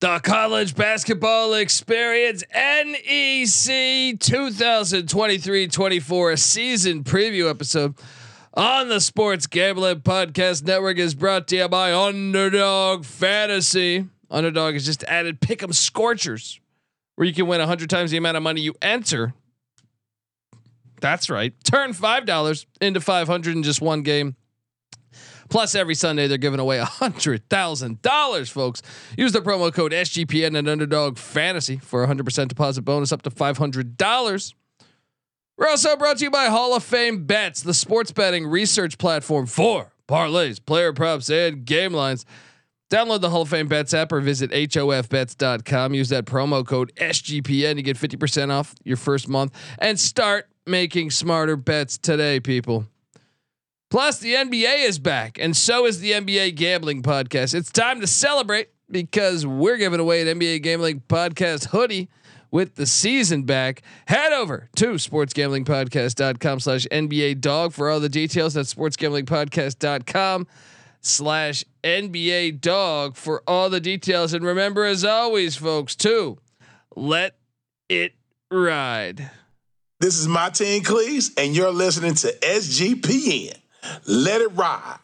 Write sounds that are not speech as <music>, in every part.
The College Basketball Experience NEC 2023-24 season preview episode on the Sports Gambling Podcast Network is brought to you by Underdog Fantasy. Underdog has just added Pick'em Scorchers, where you can win hundred times the amount of money you enter. That's right. Turn five dollars into five hundred in just one game. Plus, every Sunday they're giving away <laughs> a hundred thousand dollars, folks. Use the promo code SGPN and Underdog Fantasy for a hundred percent deposit bonus up to five hundred dollars. We're also brought to you by Hall of Fame Bets, the sports betting research platform for parlays, player props, and game lines. Download the Hall of Fame Bets app or visit hofbets.com. Use that promo code SGPN to get 50% off your first month and start making smarter bets today, people. Plus, the NBA is back, and so is the NBA Gambling Podcast. It's time to celebrate because we're giving away an NBA Gambling Podcast hoodie with the season back. Head over to sportsgamblingpodcast.com slash NBA dog for all the details. That's sportsgamblingpodcast.com slash NBA dog for all the details. And remember, as always, folks, to let it ride. This is Martin Cleese, and you're listening to SGPN. Let it ride.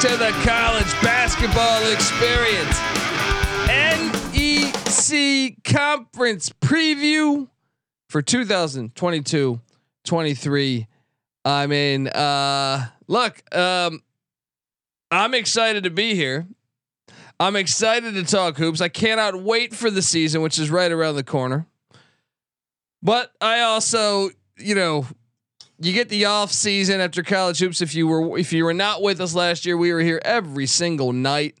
To the college basketball experience. NEC conference preview for 2022-23. I mean, uh, look, um, I'm excited to be here. I'm excited to talk hoops. I cannot wait for the season, which is right around the corner. But I also, you know, you get the off season after college hoops. If you were if you were not with us last year, we were here every single night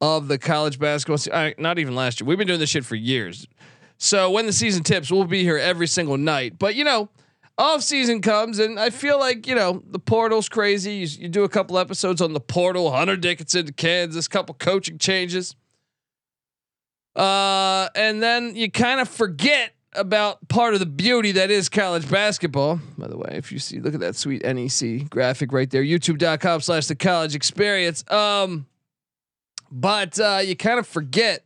of the college basketball. Uh, not even last year. We've been doing this shit for years. So when the season tips, we'll be here every single night. But you know, off season comes, and I feel like you know the portal's crazy. You, you do a couple episodes on the portal. Hunter Dickinson to Kansas, couple coaching changes, uh, and then you kind of forget about part of the beauty that is college basketball. By the way, if you see, look at that sweet NEC graphic right there. YouTube.com slash the college experience. Um, but uh, you kind of forget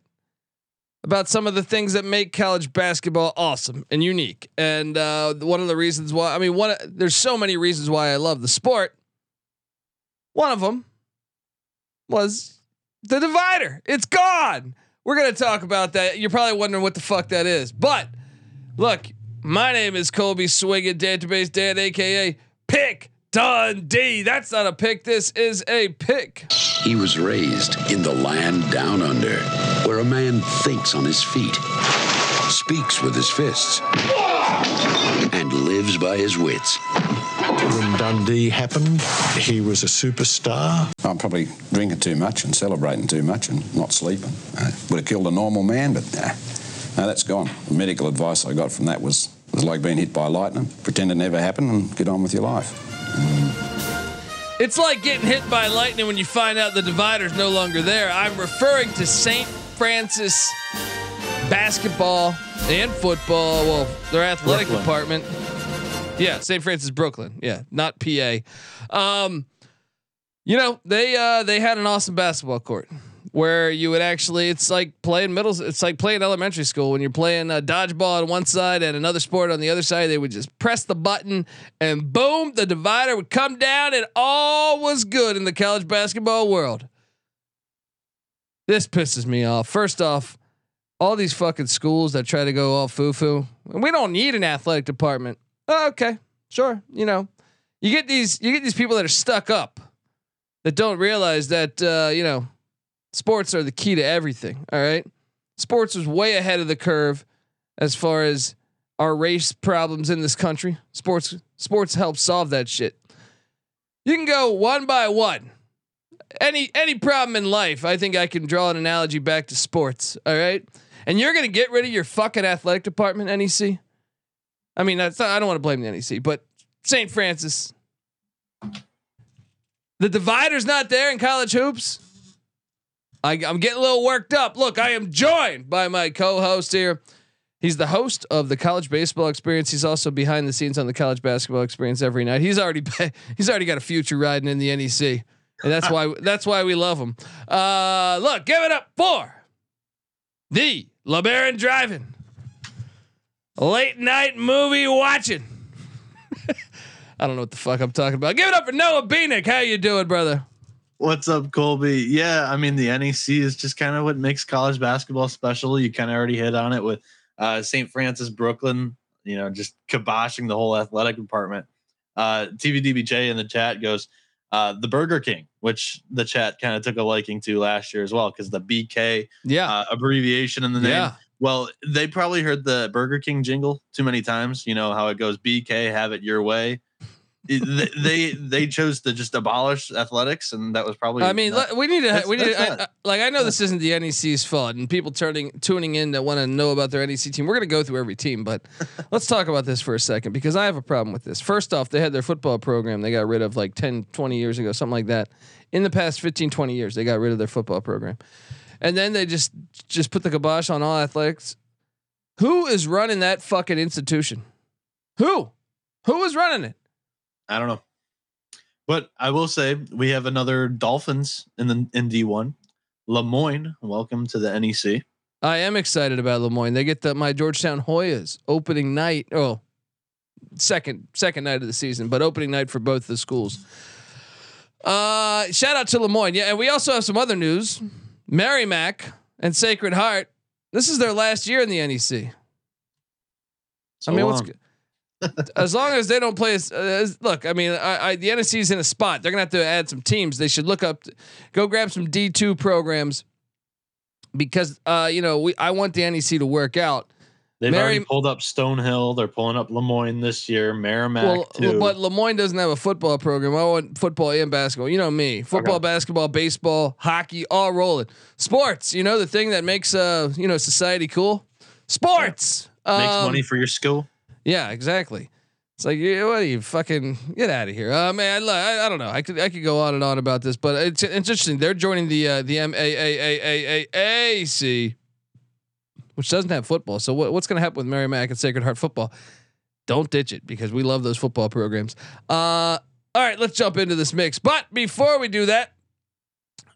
about some of the things that make college basketball awesome and unique. And uh, one of the reasons why, I mean, one there's so many reasons why I love the sport. One of them was the divider. It's gone. We're gonna talk about that. You're probably wondering what the fuck that is, but look, my name is Colby Swinging Database Dan, aka Pick Dundee. That's not a pick. This is a pick. He was raised in the land down under, where a man thinks on his feet, speaks with his fists, and lives by his wits. When Dundee happened, he was a superstar. I'm probably drinking too much and celebrating too much and not sleeping. Uh, would have killed a normal man, but nah, no, that's gone. The medical advice I got from that was it was like being hit by lightning. Pretend it never happened and get on with your life. It's like getting hit by lightning when you find out the divider's no longer there. I'm referring to St. Francis basketball and football. Well, their athletic Brooklyn. department. Yeah, St. Francis, Brooklyn. Yeah, not PA. Um, you know they uh, they had an awesome basketball court where you would actually it's like playing middle it's like playing elementary school. When you're playing uh, dodgeball on one side and another sport on the other side they would just press the button and boom the divider would come down and all was good in the college basketball world. This pisses me off. First off all these fucking schools that try to go all foo foo and we don't need an athletic department. Oh, okay sure you know. You get these you get these people that are stuck up that don't realize that uh, you know sports are the key to everything. All right. Sports was way ahead of the curve as far as our race problems in this country. Sports sports help solve that shit. You can go one by one any any problem in life, I think I can draw an analogy back to sports. All right, and you're gonna get rid of your fucking athletic department, NEC. I mean, that's not, I don't want to blame the NEC, but St. Francis, the divider's not there in college hoops. I, I'm getting a little worked up. Look, I am joined by my co-host here. He's the host of the college baseball experience. He's also behind the scenes on the college basketball experience every night. He's already <laughs> he's already got a future riding in the NEC, and that's why <laughs> that's why we love him. Uh, look, give it up for the LeBaron driving late night movie watching. <laughs> I don't know what the fuck I'm talking about. Give it up for Noah Bieniek. How you doing, brother? What's up, Colby? Yeah, I mean the NEC is just kind of what makes college basketball special. You kind of already hit on it with uh, St. Francis, Brooklyn. You know, just kiboshing the whole athletic department. Uh, TVDBJ in the chat goes uh, the Burger King, which the chat kind of took a liking to last year as well because the BK Yeah, uh, abbreviation in the name. yeah. Well, they probably heard the Burger King jingle too many times. You know how it goes, BK, have it your way. They they chose to just abolish athletics, and that was probably. I mean, not- we need to. we need. To, I- like, I know this isn't the NEC's fault, and people turning tuning in that want to know about their NEC team. We're going to go through every team, but <laughs> let's talk about this for a second because I have a problem with this. First off, they had their football program they got rid of like 10, 20 years ago, something like that. In the past 15, 20 years, they got rid of their football program, and then they just just put the kibosh on all athletics. Who is running that fucking institution? Who? Who is running it? I don't know. But I will say we have another Dolphins in the in D one. Le Moyne, welcome to the NEC. I am excited about Le Moyne. They get the my Georgetown Hoyas opening night. Oh, second second night of the season, but opening night for both the schools. Uh, shout out to Le Moyne. Yeah, and we also have some other news. Merrimack and Sacred Heart. This is their last year in the NEC. So I mean, what's long. good? As long as they don't play. As, as- look, I mean, I, I, the NSC is in a spot. They're gonna have to add some teams. They should look up, go grab some D two programs, because uh, you know, we I want the NEC to work out. They've Mary- already pulled up Stonehill. They're pulling up Le Moyne this year. Merrimack well, too. but Le Moyne doesn't have a football program. I want football and basketball. You know me, football, Okay. basketball, baseball, hockey, all rolling. Sports, you know, the thing that makes uh, you know, society cool. Sports Makes Um, money for your school. Yeah, exactly. It's like, yeah, what are you fucking get out of here? Uh, man, I, I don't know. I could I could go on and on about this, but it's, it's interesting. They're joining the uh, the MAAAAAC, which doesn't have football. So what, what's going to happen with Merrimack and Sacred Heart football? Don't ditch it because we love those football programs. Uh, all right, let's jump into this mix. But before we do that,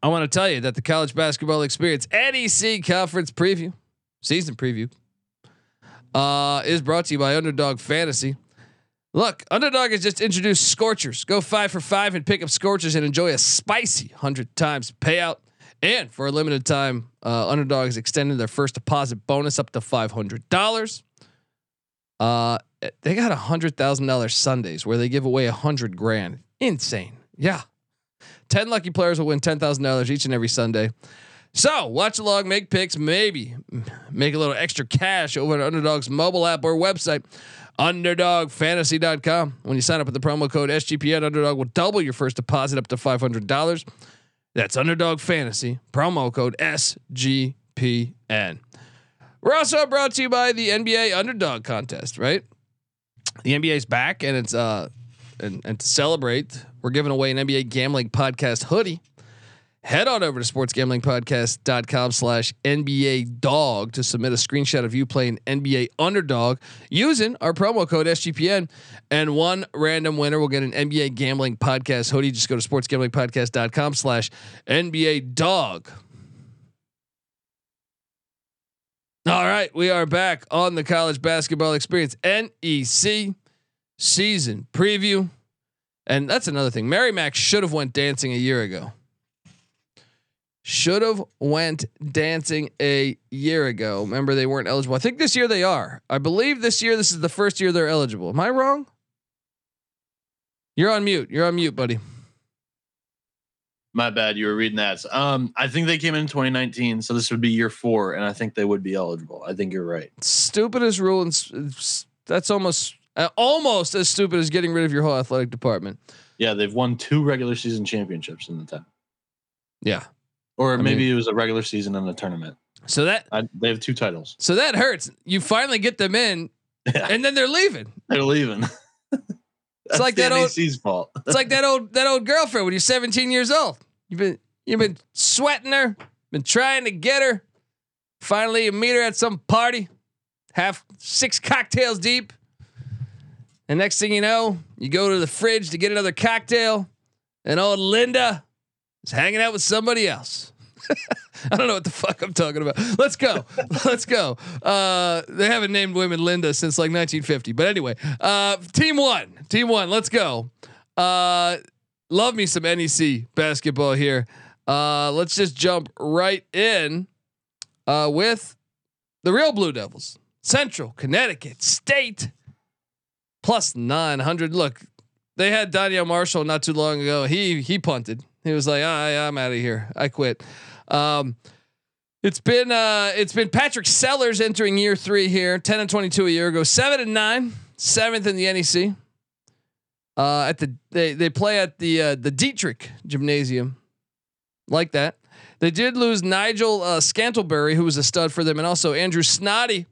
I want to tell you that the college basketball experience NEC conference preview, season preview, uh, is brought to you by Underdog Fantasy. Look, Underdog has just introduced Scorchers. Go five for five and pick up Scorchers and enjoy a spicy hundred times payout. And for a limited time, uh, Underdog is extending their first deposit bonus up to five hundred dollars. Uh, they got a hundred thousand dollars Sundays where they give away a hundred grand. Insane, yeah. Ten lucky players will win ten thousand dollars each and every Sunday. So watch along, make picks, maybe make a little extra cash over at Underdog's mobile app or website, underdogfantasy.com. When you sign up with the promo code SGPN, Underdog will double your first deposit up to $500. That's Underdog Fantasy, promo code SGPN. We're also brought to you by the NBA Underdog Contest, right? The NBA's back and it's uh and, and to celebrate, we're giving away an NBA gambling podcast hoodie head on over to sportsgamblingpodcast.com slash NBA dog to submit a screenshot of you playing NBA underdog using our promo code SGPN. And one random winner will get an NBA gambling podcast hoodie. Just go to sportsgamblingpodcast.com slash NBA dog. All right, we are back on the college basketball experience NEC season preview. And that's another thing. Merrimack should have went dancing a year ago should have went dancing a year ago. Remember they weren't eligible. I think this year they are. I believe this year this is the first year they're eligible. Am I wrong? You're on mute. You're on mute, buddy. My bad. You were reading that. Um, I think they came in 2019, so this would be year four, and I think they would be eligible. I think you're right. Stupidest rule, and that's almost uh, almost as stupid as getting rid of your whole athletic department. Yeah, they've won two regular season championships in the time. Yeah. Or I maybe it was a regular season and a tournament. So that I, they have two titles. so that hurts. You finally get them in, Yeah, and then they're leaving. they're leaving. <laughs> That's like that old- fault. It's like that old that old girlfriend when you're 17 years old. You've been you've been sweating her, been trying to get her. Finally, you meet her at some party, half six cocktails deep. And next thing you know, you go to the fridge to get another cocktail, and old Linda is hanging out with somebody else. <laughs> I don't know what the fuck I'm talking about. Let's go. <laughs> Let's go. Uh, they haven't named women Linda since like 1950. But anyway, uh, team one, team one, let's go. Uh, love me some NEC basketball here. Uh, let's just jump right in uh, with the real Blue Devils, Central Connecticut State, plus 900. Look, they had Donyell Marshall not too long ago. He he punted. He was like, I, I'm out of here. I quit. Um, it's been uh, it's been Patrick Sellers entering year three here, ten and twenty two a year ago, seven and nine, seventh in the NEC. Uh, at the they they play at the uh, the Detrick Gymnasium, like that. They did lose Nigel uh, Scantlebury, who was a stud for them, and also Andrew Snoddy.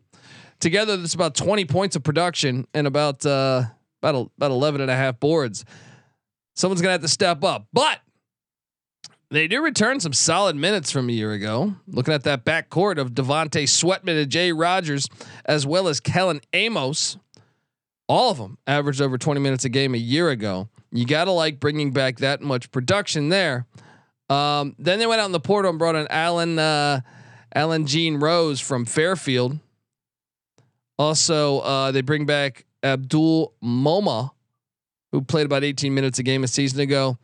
Together, that's about 20 points of production and about uh, about about 11 and a half boards. Someone's gonna have to step up, but they do return some solid minutes from a year ago. Looking at that backcourt of Devonte Sweatman and Jay Rogers, as well as Kellen Amos, all of them averaged over 20 minutes a game a year ago. You got to like bringing back that much production there. Um, then they went out in the portal and brought in Alan uh, Allan Jeanne-Rose from Fairfield. Also, uh, they bring back Abdul Momoh, who played about 18 minutes a game a season ago,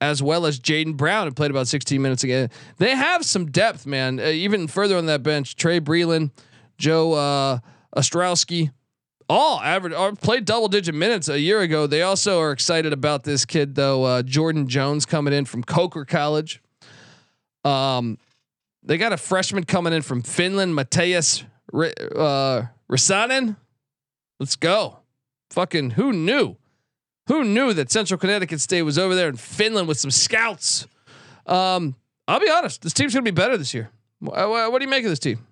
as well as Jaden Brown, who played about 16 minutes a game. They have some depth, man. Uh, even further on that bench, Trey Breland, Joe uh, Ostrowski, all average or played double digit minutes a year ago. They also are excited about this kid though, uh, Jordan Jones coming in from Coker College. Um, they got a freshman coming in from Finland, Mateus uh. Let's go. Fucking who knew? Who knew that Central Connecticut State was over there in Finland with some scouts? Um, I'll be honest, this team's gonna be better this year. Wh- wh- What do you make of this team?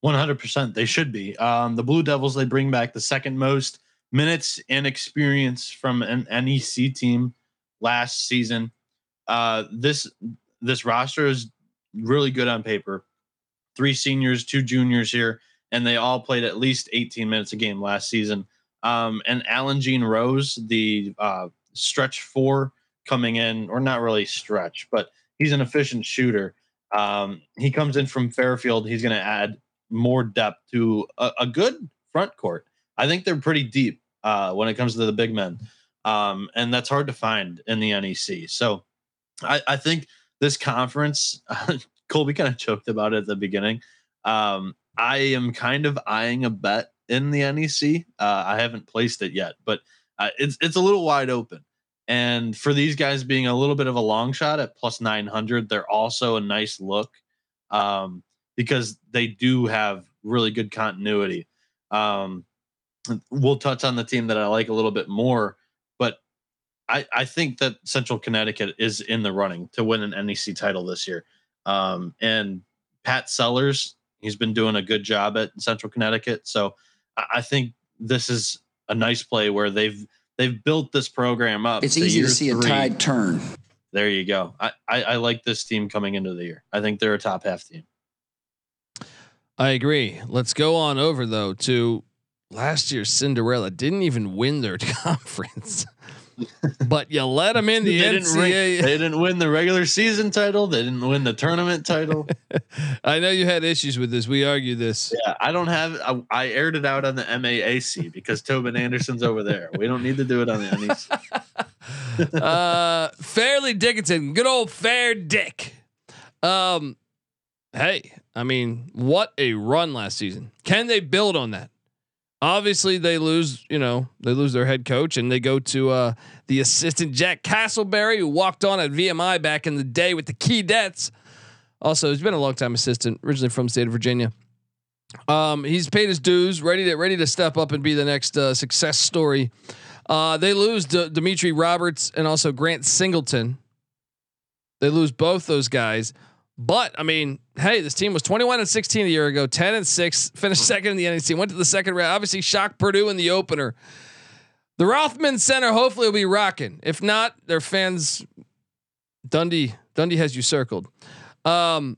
One hundred percent, they should be. Um, the Blue Devils they bring back the second most minutes and experience from an NEC team last season. Uh, this this roster is really good on paper. Three seniors, two juniors here, and they all played at least eighteen minutes a game last season. Um, and Allan Jeanne-Rose, the uh, stretch four coming in, or not really stretch, but he's an efficient shooter. Um, he comes in from Fairfield. He's going to add more depth to a, a good front court. I think they're pretty deep uh, when it comes to the big men, um, and that's hard to find in the NEC. So I, I think this conference, <laughs> Colby kind of choked about it at the beginning. Um, I am kind of eyeing a bet in the NEC. Uh, I haven't placed it yet, but uh, it's it's a little wide open. And for these guys being a little bit of a long shot at plus 900, they're also a nice look um, because they do have really good continuity. Um, we'll touch on the team that I like a little bit more, but I, I think that Central Connecticut is in the running to win an NEC title this year. Um, and Pat Sellers, he's been doing a good job at Central Connecticut. So I, I think this is a nice play where they've they've built this program up. It's easy to see three. a tide turn. There you go. I, I, I like this team coming into the year. I think they're a top half team. I agree. Let's go on over though to last year's Cinderella. Didn't even win their <laughs> conference, but you let them in the they, didn't NCAA. they didn't win the regular season title. They didn't win the tournament title. <laughs> I know you had issues with this. We argued this. yeah, I don't have. I, I aired it out on the MAAC because Tobin Anderson's over there. We don't need to do it on the NEC. <laughs> uh, Fairleigh Dickinson, good old Fair Dick. Um, hey, I mean, what a run last season. Can they build on that? Obviously, they lose. You know, they lose their head coach, and they go to uh, the assistant Jack Castleberry, who walked on at VMI back in the day with the Key Keydets. Also, he's been a long time assistant, originally from the state of Virginia. Um, he's paid his dues, ready to ready to step up and be the next uh, success story. Uh, they lose D- Demetre Roberts and also Grant Singleton. They lose both those guys. But I mean, hey, this team was 21 and 16 a year ago, 10 and 6, <laughs> finished second in the NEC, went to the second round. Obviously, shocked Purdue in the opener. The Rothman Center hopefully will be rocking. If not, their fans Dundee Dundee has you circled. Um,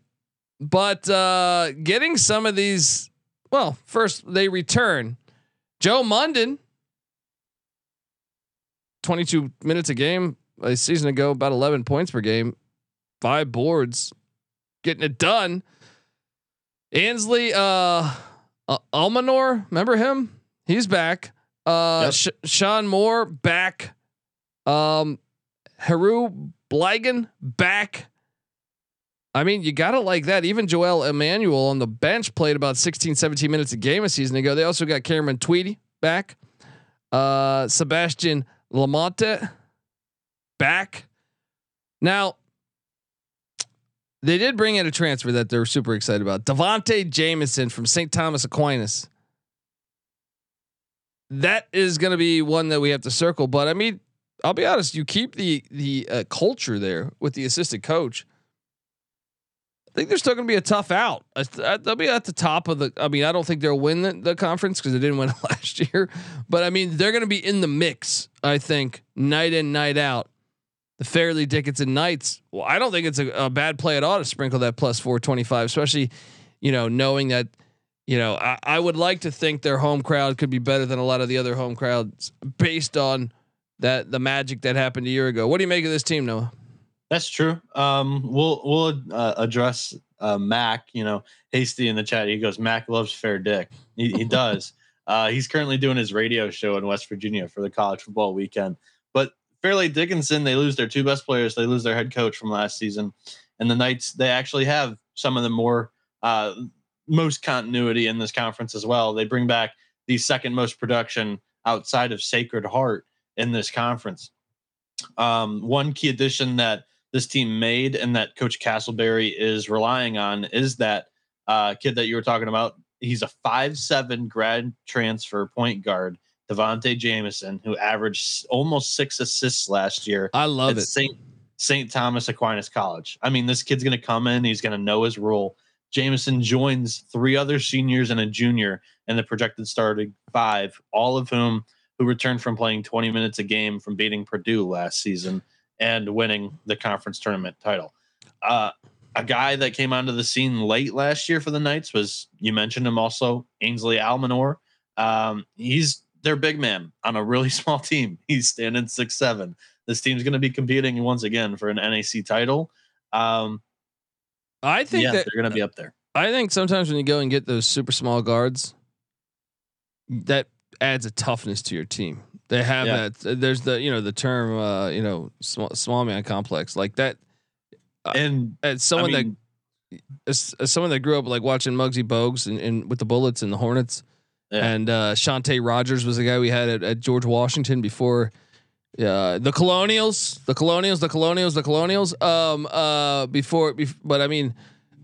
but uh, getting some of these, well, first they return. Joe Munden, 22 minutes a game a season ago, about 11 points per game, five boards, getting it done. Ansley uh, uh Almonor, remember him? He's back. Uh yep. Sh- Sean Moore back. Um Heru Bligen back. I mean, you got to like that. Even Joel Emmanuel on the bench played about 16, 17 minutes a game a season ago. They also got Cameron Tweedie back. Uh, Sebastian Lamonte back. Now, they did bring in a transfer that they're super excited about. Devonte Jamison from St. Thomas Aquinas. That is going to be one that we have to circle. But I mean, I'll be honest. You keep the the uh, culture there with the assistant coach. I think they're still going to be a tough out. They'll be at the top of the. I mean, I don't think they'll win the, the conference because they didn't win <laughs> last year. But I mean, they're going to be in the mix. I think night in, night out. The Fairleigh Dickinson Knights. Well, I don't think it's a, a bad play at all to sprinkle that plus four twenty five, especially you know knowing that you know I, I would like to think their home crowd could be better than a lot of the other home crowds based on that the magic that happened a year ago. What do you make of this team, Noah? That's true. Um, we'll we'll uh, address uh, Mac. You know, hasty in the chat. He goes, Mac loves fair dick. He, he <laughs> does. uh, he's currently doing his radio show in West Virginia for the college football weekend. Fairleigh Dickinson, they lose their two best players. They lose their head coach from last season, and the Knights they actually have some of the more uh, most continuity in this conference as well. They bring back the second most production outside of Sacred Heart in this conference. Um, one key addition that this team made and that Coach Castleberry is relying on is that uh, kid that you were talking about. He's a five-seven grad transfer point guard, Devonte Jameson, who averaged almost six assists last year. I love it. St. St. Thomas Aquinas College. I mean, this kid's going to come in. He's going to know his role. Jameson joins three other seniors and a junior in the projected starting five, all of whom who returned from playing 20 minutes a game from beating Purdue last season and winning the conference tournament title. Uh, a guy that came onto the scene late last year for the Knights was you mentioned him also, Ainsley Almonor. Um, he's their big man on a really <laughs> small team. He's standing six seven. This team's going to be competing once again for an NAC title. Um, I think yeah, that they're going to be up there. I think sometimes when you go and get those super small guards, that adds a toughness to your team. They have yeah. that. There's the you know the term uh, you know small small man complex like that. Uh, and as someone I mean, that as, as, someone that grew up like watching Muggsy Bogues and, and with the Bullets and the Hornets, yeah. and uh, Shawnta Rogers was the guy we had at, at George Washington before. Yeah, the Colonials, the Colonials, the Colonials, the Colonials. Um, uh, before, bef- but I mean,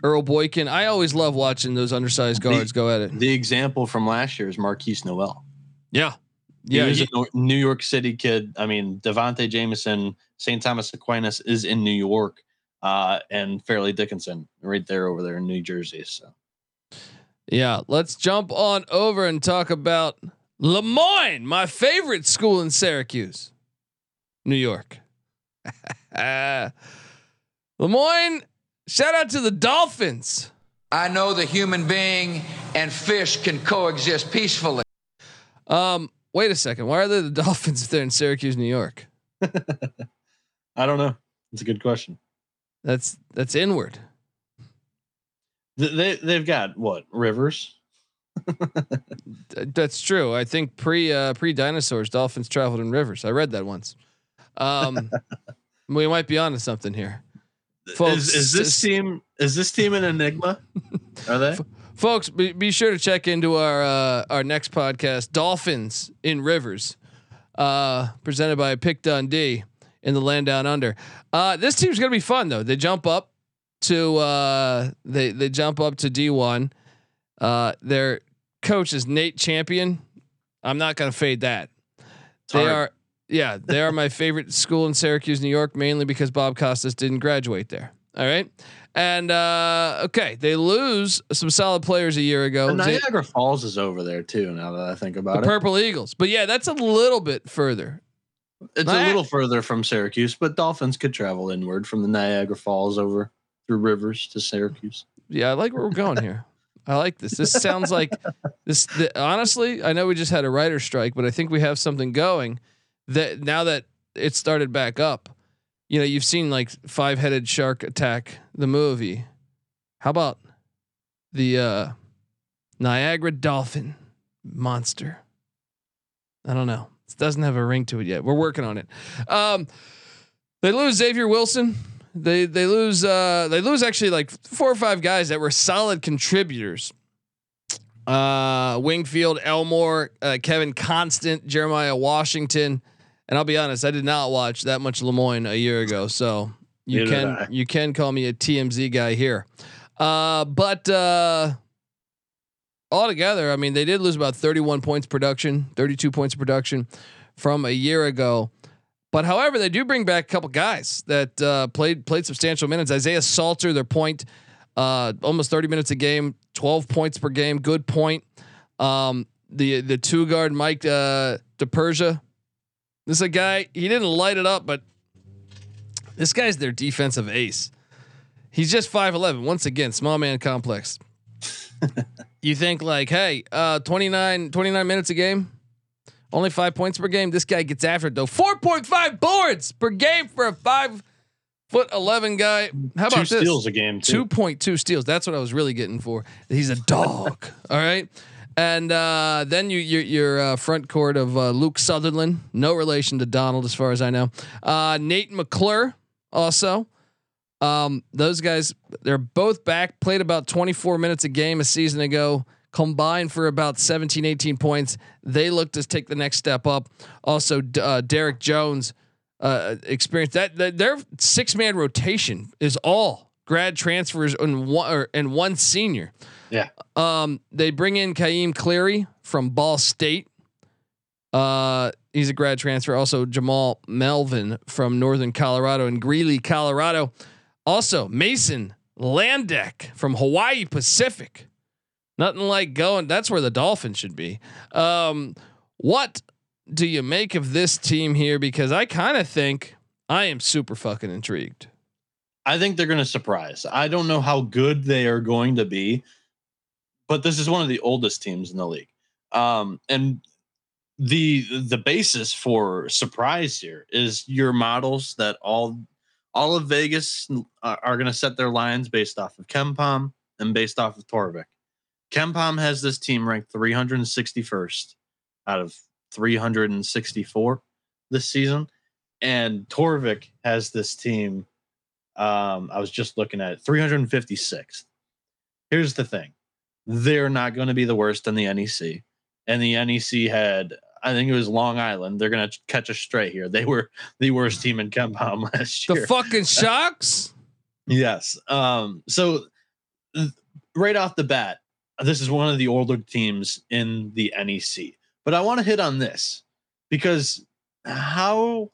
Earl Boykin. I always love watching those undersized guards the, go at it. The example from last year is Markquis Nowell. Yeah. Yeah. He's he, a New York City kid. I mean, Devonte Jameson, St. Thomas Aquinas is in New York, uh, and Fairleigh Dickinson right there over there in New Jersey. So, yeah, let's jump on over and talk about Le Moyne, my favorite school in Syracuse, New York. <laughs> Le Moyne, shout out to the Dolphins. I know the human being and fish can coexist peacefully. Um, wait a second. Why are they the <laughs> Dolphins if they're in Syracuse, New York? <laughs> I don't know. It's a good question. That's that's inward. They they've got what rivers. <laughs> that's true. I think pre uh, pre dinosaurs, dolphins traveled in rivers. I read that once. Um, <laughs> we might be onto something here. Folks, is, is this team is this team an enigma? Are they? <laughs> folks, be, be sure to check into our uh, our next podcast, Dolphins in Rivers, uh, presented by Pick Dundee in the land down under. Uh, this team's gonna be fun though. They jump up to uh, they they jump up to D one. Uh, their coach is Nate Champion. I'm not gonna fade that. It's they hard. are yeah, they are my favorite school in Syracuse, New York, mainly because Bob Costas didn't graduate there. All right. And uh, okay, they lose some solid players a year ago. The Niagara Falls is over there too. Now that I think the about it, Purple Eagles. But yeah, that's a little bit further. it's Ni- a little further from Syracuse, but Dolphins could travel inward from the Niagara Falls over through rivers to Syracuse. Yeah, I like where we're going here. I like this. This sounds like this. The, honestly, I know we just had a writer strike, but I think we have something going. That now that it started back up, you know, you've seen like Five Headed Shark Attack, the movie. How about the uh, Niagara Dolphin monster? I don't know. It doesn't have a ring to it yet. We're working on it. Um, they lose Xavier Wilson. They they lose uh they lose actually like four or five guys that were solid contributors. Uh Wingfield, Elmore, uh, Kevin Constant, Jeremiah Washington, and I'll be honest, I did not watch that much Le Moyne a year ago, so you Neither can you can call me a TMZ guy here. Uh but uh altogether, I mean they did lose about 31 points production, 32 points of production from a year ago. But however, they do bring back a couple guys that uh, played played substantial minutes. Isaiah Salter, their point, uh, almost 30 minutes a game, 12 points per game, good point. Um, the the two guard Mike uh, DePersia, this is a guy he didn't light it up, but this guy's their defensive ace. He's just 5'11. Once again, small man complex. <laughs> you think like, hey, uh, 29, 29 minutes a game, only five points per game. This guy gets after it though. Four point five boards per game for a five foot eleven guy. How Two about this? steals a game. Too. Two point two steals. That's what I was really getting for. He's a dog. <laughs> all right. And uh, then you your your uh, front court of uh, Luke Sutherland, no relation to Donald as far as I know. Uh, Nate McClure also. Um, those guys, they're both back. Played about 24 minutes a game a season ago. Combined for about 17, 18 points. They look to take the next step up. Also, uh, Derek Jones uh, experience that, that their six man rotation is all grad transfers and one or, and one senior. Yeah. Um, they bring in Kaiyem Cleary from Ball State. Uh, he's a grad transfer. Also, Jamal Melvin from Northern Colorado and Greeley, Colorado. Also, Mason Landeck from Hawaii Pacific. Nothing like going. That's where the Dolphins should be. Um, what do you make of this team here? Because I kind of think I am super fucking intrigued. I think they're going to surprise. I don't know how good they are going to be, but this is one of the oldest teams in the league. Um, and the the basis for surprise here is your models that all all of Vegas are, are going to set their lines based off of KenPom and based off of Torvik. KenPom has this team ranked 361st out of 364 this season, and Torvik has this team um, I was just looking at it, 356th. Here's the thing they're not going to be the worst in the NEC. And the NEC had, I think it was Long Island. They're going to catch a stray here. They were the worst team in KenPom <laughs> last year. The fucking Sharks. <laughs> Yes. Um, so th- right off the bat, this is one of the older teams in the NEC. But I want to hit on this because how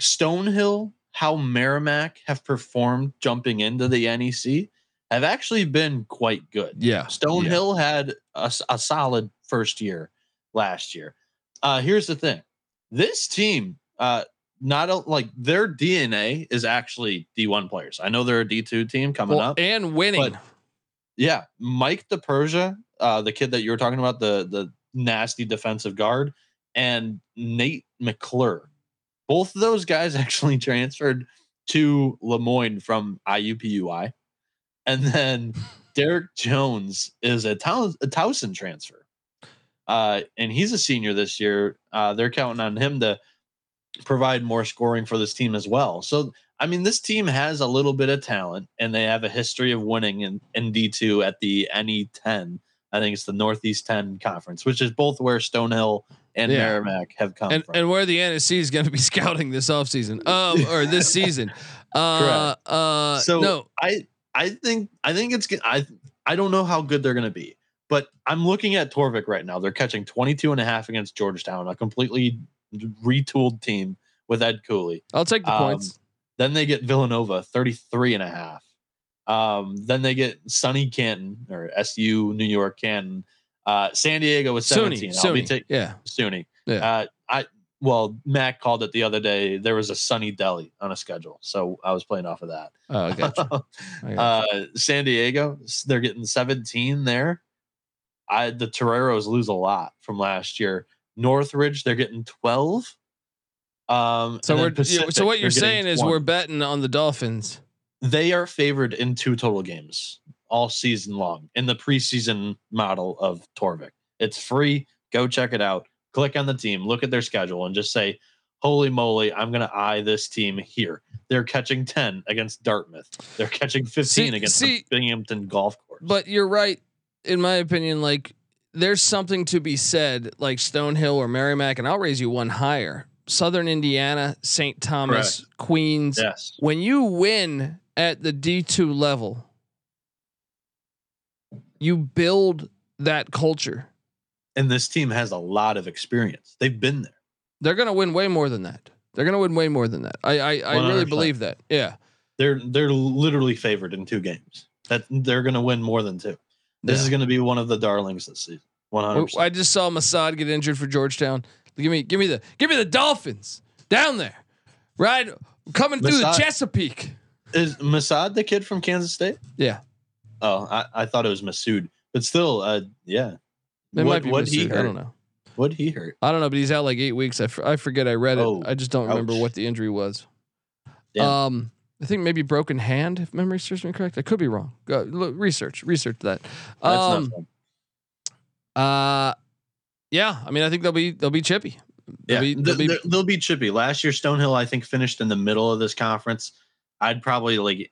Stonehill, how Merrimack have performed jumping into the NEC have actually been quite good. Yeah. Stonehill had a solid first year last year. Uh, here's the thing: this team, uh, not a, like their DNA is actually D1 players. I know they're a D2 team coming Well, up. and winning. Yeah, Mike DePersia, uh, the kid that you were talking about, the the nasty defensive guard, and Nate McClure. Both of those guys <laughs> actually transferred to Le Moyne from IUPUI, and then <laughs> Derek Jones is a, Tow- a Towson transfer, uh, and he's a senior this year. Uh, they're counting on him to provide more scoring for this team as well. So I mean, this team has a little bit of talent, and they have a history of winning in, in D2 at the NE10. I think it's the Northeast 10 conference, which is both where Stonehill and Yeah. Merrimack have come and, from. and where the NSC is going to be <laughs> scouting this offseason, um, or this season. <laughs> Uh, uh, so no, I I think I think it's good. I I don't know how good they're going to be, but I'm looking at Torvik right now. They're catching 22 and a half against Georgetown, a completely retooled team with Ed Cooley. I'll take the Um, points. Then they get Villanova, 33 and a half. Um, then they get SUNY Canton or SU New York Canton. Uh, San Diego was 17. SUNY, I'll be SUNY. taking yeah. SUNY. Yeah. Uh, I well, Mac called it the other day. There was a Sunny Deli on a schedule, so I was playing off of that. Oh, I got. <laughs> I got uh, San Diego, they're getting 17 there. I the Toreros lose a lot from last year. Northridge, they're getting 12. Um, so we're Pacific, so what you're saying is 20. we're betting on the Dolphins. they are favored in two total games all season long in the preseason model of Torvik. It's free. Go check it out. Click on the team, look at their schedule, and just say, "Holy moly, I'm going to eye this team here." They're catching 10 against Dartmouth. They're catching 15 See- against see- the Binghamton Golf Course. But you're right, in my opinion. Like there's something to be said, like Stonehill or Merrimack, and I'll raise you one higher. Southern Indiana, St. Thomas, Queens. yes, When you win at the D2 level, you build that culture. and this team has a lot of experience. They've been there. They're gonna win way more than that. They're gonna win way more than that. I I, I really believe that. Yeah. They're they're literally favored in two games. That they're going to win more than two. This Yeah. is going to be one of the darlings this season. 100%. I just saw Mossad get injured for Georgetown. Give me, give me the, give me the Dolphins down there, right? Coming through the Chesapeake. Is Masad the kid from Kansas State? Yeah, Oh, I, I thought it was Masood, but still, uh, yeah. it what might be. what he hurt? I don't know. What he hurt? I don't know, but he's out like eight weeks. I, f- I forget. I read it. Oh, I just don't remember what the injury was. Damn. Um, I think maybe broken hand, if memory serves me correct. I could be wrong. Go, look, research, research that. That's um, not fun. uh, yeah. I mean, I think they'll be they'll be chippy. Yeah, They'll be, th- they'll be, they'll be chippy. Last year, Stonehill, I think, finished in the middle of this conference. I'd probably like,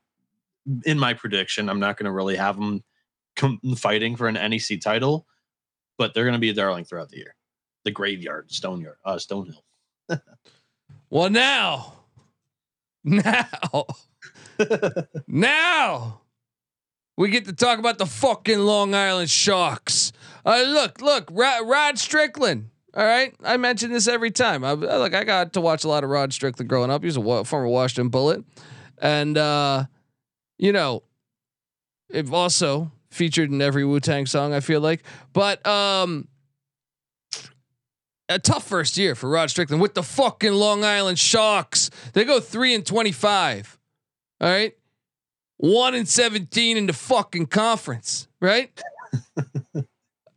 in my prediction, I'm not going to really have them fighting for an NEC title, but they're going to be a darling throughout the year. The graveyard, Stone Yard, uh, Stonehill. <laughs> well now, now. <laughs> now we get to talk about the fucking Long Island Sharks. Uh, look, look, Rod, Rod Strickland. All right, I mention this every time. I, look, I got to watch a lot of Rod Strickland growing up. He was a wa- former Washington Bullet, and uh, you know, it also featured in every Wu Tang song. I feel like, but um, a tough first year for Rod Strickland with the fucking Long Island Sharks. They go three and twenty-five. All right, one and seventeen in the fucking conference. Right. <laughs>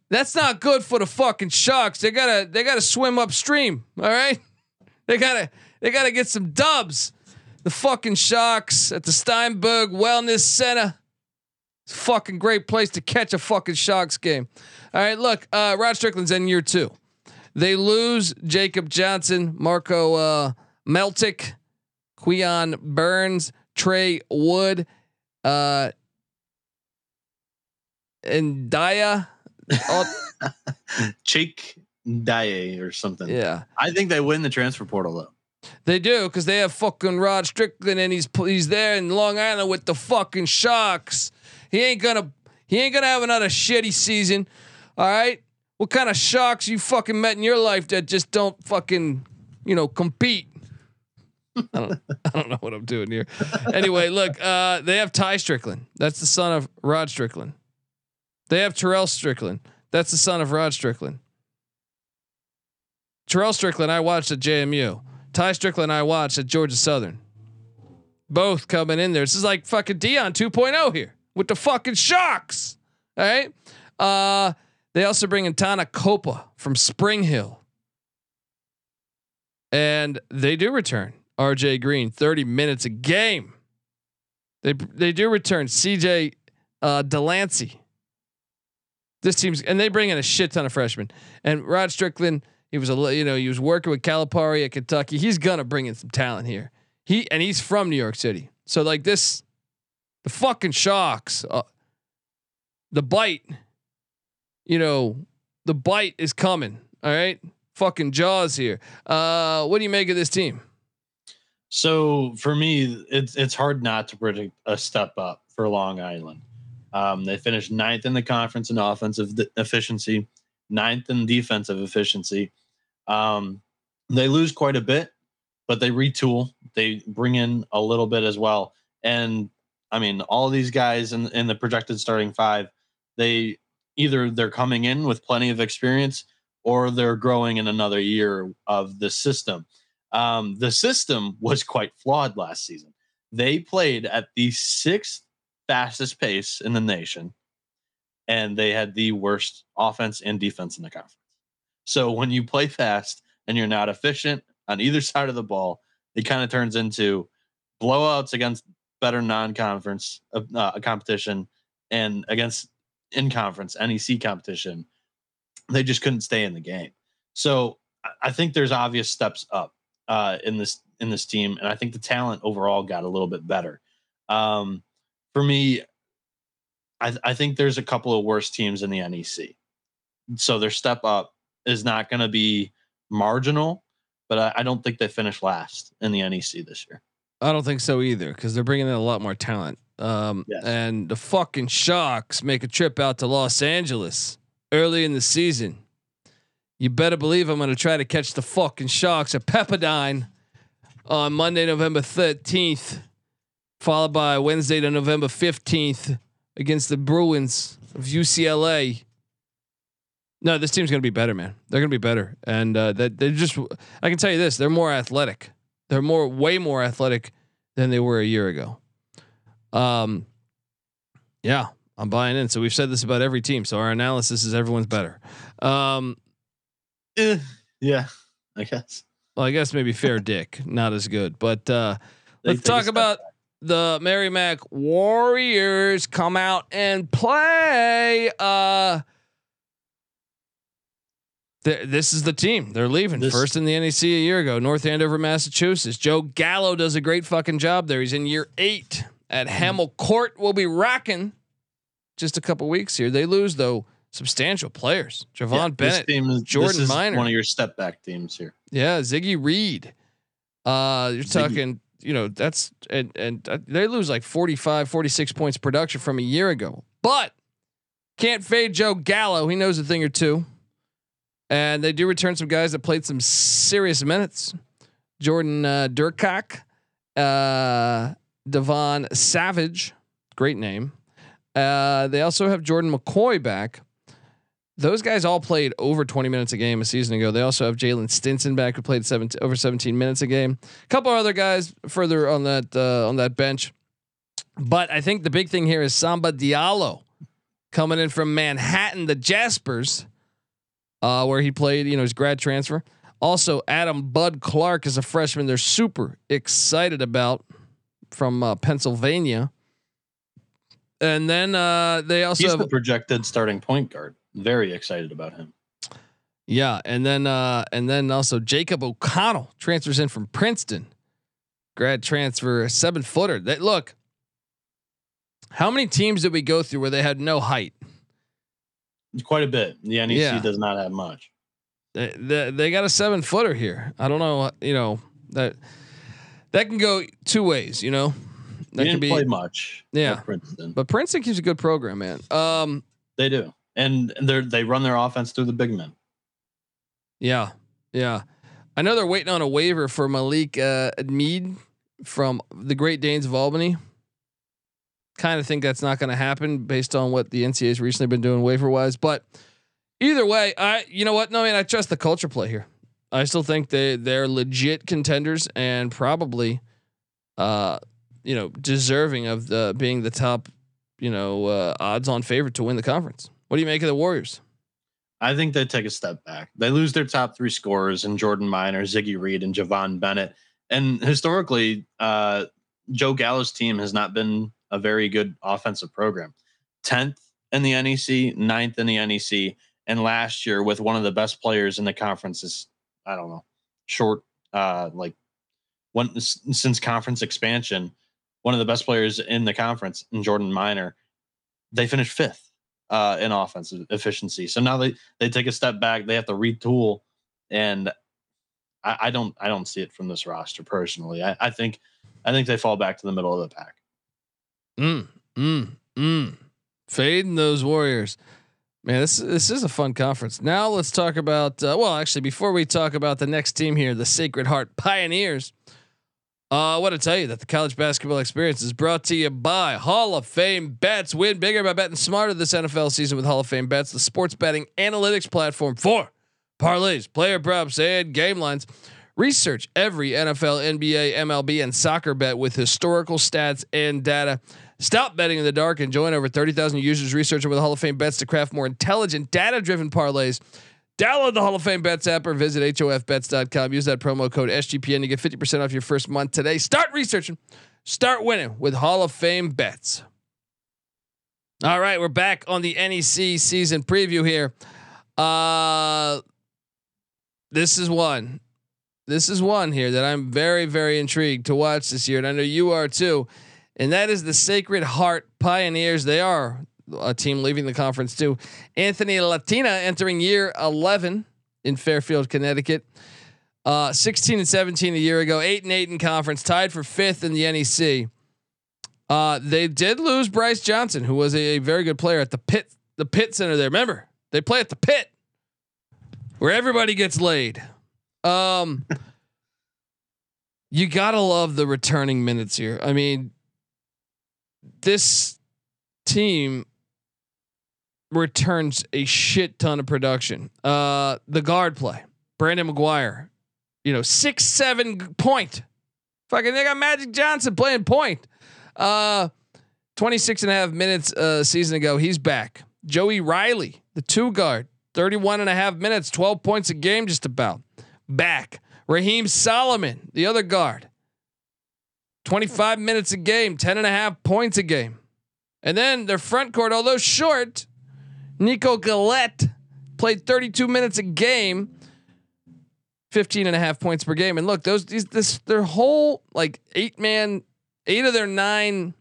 That's not good for the fucking Sharks. They gotta they gotta swim upstream. All right. <laughs> They gotta they gotta get some dubs. The fucking Sharks at the Steinberg Wellness Center. It's a fucking great place to catch a fucking Sharks game. All right, look, uh, Rod Strickland's in year two. They lose Jacob Johnson, Marco uh, Meltick, Queon Burns, Trey Wood, uh, and Daya. All- <laughs> Daye or something. yeah, I think they win the transfer portal though. they do because they have fucking Rod Strickland and he's he's there in Long Island with the fucking Sharks. He ain't gonna he ain't gonna have another shitty season. All right, what kind of sharks you fucking met in your life that just don't fucking you know compete? I don't I don't know what I'm doing here. Anyway, look, uh, they have Ty Strickland. That's the son of Rod Strickland. They have Terrell Strickland. That's the son of Rod Strickland. Terrell Strickland, I watched at JMU. Ty Strickland, I watched at Georgia Southern. Both coming in there. This is like fucking Dion 2.0 here with the fucking Sharks. All right. Uh, they also bring in Tana Copa from Spring Hill. And they do return RJ Green 30 minutes a game. They they do return CJ uh, Delancey. This team's and they bring in a shit ton of freshmen. And Rod Strickland, he was a you know he was working with Calipari at Kentucky. He's gonna bring in some talent here. He and he's from New York City, so like this, the fucking shocks, uh, the bite. You know, the bite is coming. All right, fucking jaws here. Uh, what do you make of this team? So for me, it's it's hard not to predict a step up for Long Island. Um, they finished ninth in the conference in offensive efficiency, ninth in defensive efficiency. Um, They lose quite a bit, but they retool. They bring in a little bit as well. And I mean, all these guys in, in the projected starting five, they either they're coming in with plenty of experience or they're growing in another year of the system. Um, the system was quite flawed last season. They played at the sixth fastest pace in the nation, and they had the worst offense and defense in the conference. So when you play fast and you're not efficient on either <laughs> side of the ball, it kind of turns into blowouts against better non-conference uh, uh, competition and against in conference NEC competition. They just couldn't stay in the game. So I think there's obvious steps up uh, in this in this team, and I think the talent overall got a little bit better. Um, for me, I, I think there's a couple of worse teams in the NEC, so their step up is not going to be marginal, but I, I don't think they finish last in the NEC this year. I don't think so either because they're bringing in a lot more talent. Um, Yes. And the fucking Sharks make a trip out to Los Angeles early in the season. You better believe I'm going to try to catch the fucking Sharks at Pepperdine on Monday, November 13th, followed by Wednesday to November 15th against the Bruins of UCLA. No, this team's going to be better, man. They're going to be better, and uh, that they're just. I can tell you this: they're more athletic. They're more, way more athletic than they were a year ago. Um, yeah, I'm buying in. So we've said this about every team. So our analysis is everyone's better. Um, Eh, yeah, I guess. well, I guess maybe fair <laughs> dick, not as good. But uh, let's talk about. The Merrimack Warriors come out and play. Uh, th- this is the team. They're leaving This- first in the NEC a year ago. North Andover, Massachusetts. Joe Gallo does a great fucking job there. He's in year eight at Hammel Court. We'll be rocking just a couple weeks here. They lose though substantial players. Javon Yeah, this Bennett, team is, Jordan this is Minor. one of your step back teams here. yeah, Ziggy Reed. Uh, you're Ziggy. talking, you know, that's and and uh, they lose like 45, 46 points production from a year ago. But can't fade Joe Gallo. He knows a thing or two. And they do return some guys that played some serious minutes. Jordan uh, uh, Devon Savage, great name. Uh, they also have Jordan McCoy back. Those guys all played over 20 minutes a game a season ago. They also have Jalen Stinson back who played 17, over 17 minutes a game. A couple other guys further on that uh, on that bench. But I think the big thing here is Samba Diallo coming in from Manhattan, the Jaspers, uh, where he played, you know, his grad transfer. Also, Adam Bud Clark is a freshman. They're super excited about from uh, Pennsylvania. And then uh, they also He's have the projected starting point guard. Very excited about him. Yeah, and then uh and then also Jacob O'Connell transfers in from Princeton. Grad transfer, seven footer. That look. How many teams did we go through where they had no height? Quite a bit. The NEC Yeah. does not have much. They, they, they got a seven footer here. I don't know, you know that that can go two ways. You know, that didn't be. play much. Yeah. Princeton. But Princeton keeps a good program, man. Um, They do, and they they run their offense through the big men. Yeah, yeah. I know they're waiting on a waiver for Malik uh, Mead from the Great Danes of Albany. Kind of think that's not going to happen based on what the NCAA's recently been doing waiver wise. But either way, I you know what? No, man, I trust the culture play here. I still think they they're legit contenders and probably, uh, you know, deserving of the being the top, you know, uh, odds on favorite to win the conference. What do you make of the Warriors? I think they take a step back. They lose their top three scorers in Jordan Minor, Ziggy Reed, and Javon Bennett. And historically, uh, Joe Gallo's team has not been a very good offensive program. 10th in the NEC, ninth in the NEC. And last year, with one of the best players in the conference, is I don't know, short, uh, like one since conference expansion, one of the best players in the conference in Jordan Minor, they finished fifth uh, in offensive efficiency. So now they they take a step back. They have to retool, and I, I don't I don't see it from this roster personally. I, I think I think they fall back to the middle of the pack. Mm, mm, mm. Fading those Warriors. Man, this this is a fun conference. Now let's talk about. Uh, well, actually, before we talk about the next team here, the Sacred Heart Pioneers. Uh, I want to tell you that the college basketball experience is brought to you by Hall of Fame Bets. Win bigger by betting smarter this NFL season with Hall of Fame Bets, the sports betting analytics platform for parlays, player props, and game lines. Research every NFL, NBA, MLB, and soccer bet with historical stats and data. Stop betting in the dark and join over 30,000 users researching with Hall of Fame bets to craft more intelligent, data driven parlays. Download the Hall of Fame Bets app or visit HOFBets.com. Use that promo code SGPN to get 50% off your first month today. Start researching, start winning with Hall of Fame Bets. All right, we're back on the NEC season preview here. Uh, this is one. This is one here that I'm very, very intrigued to watch this year, and I know you are too and that is the Sacred Heart Pioneers. They are a team leaving the conference too. Anthony Latina entering year 11 in Fairfield, Connecticut. Uh, 16 and 17 a year ago, eight and eight in conference, tied for fifth in the NEC. Uh, they did lose Bryce Johnson, who was a, a very good player at the pit, the pit center there. Remember, they play at the pit where everybody gets laid. Um, you gotta love the returning minutes here. I mean, this team returns a shit ton of production. Uh, the guard play, Brendan McGuire, you know, six, seven point. Fucking, they got Magic Johnson playing point. Uh, 26 and a half minutes a uh, season ago. He's back. Joey Riley, the two guard, 31 and a half minutes, 12 points a game, just about back. Raheem Solomon, the other guard, 25 minutes a game, 10 and a half points a game. And then their front court, although short, Nico Galette played 32 minutes a game, 15 and a half points per game. And look, those these this their whole like eight man, eight of their nine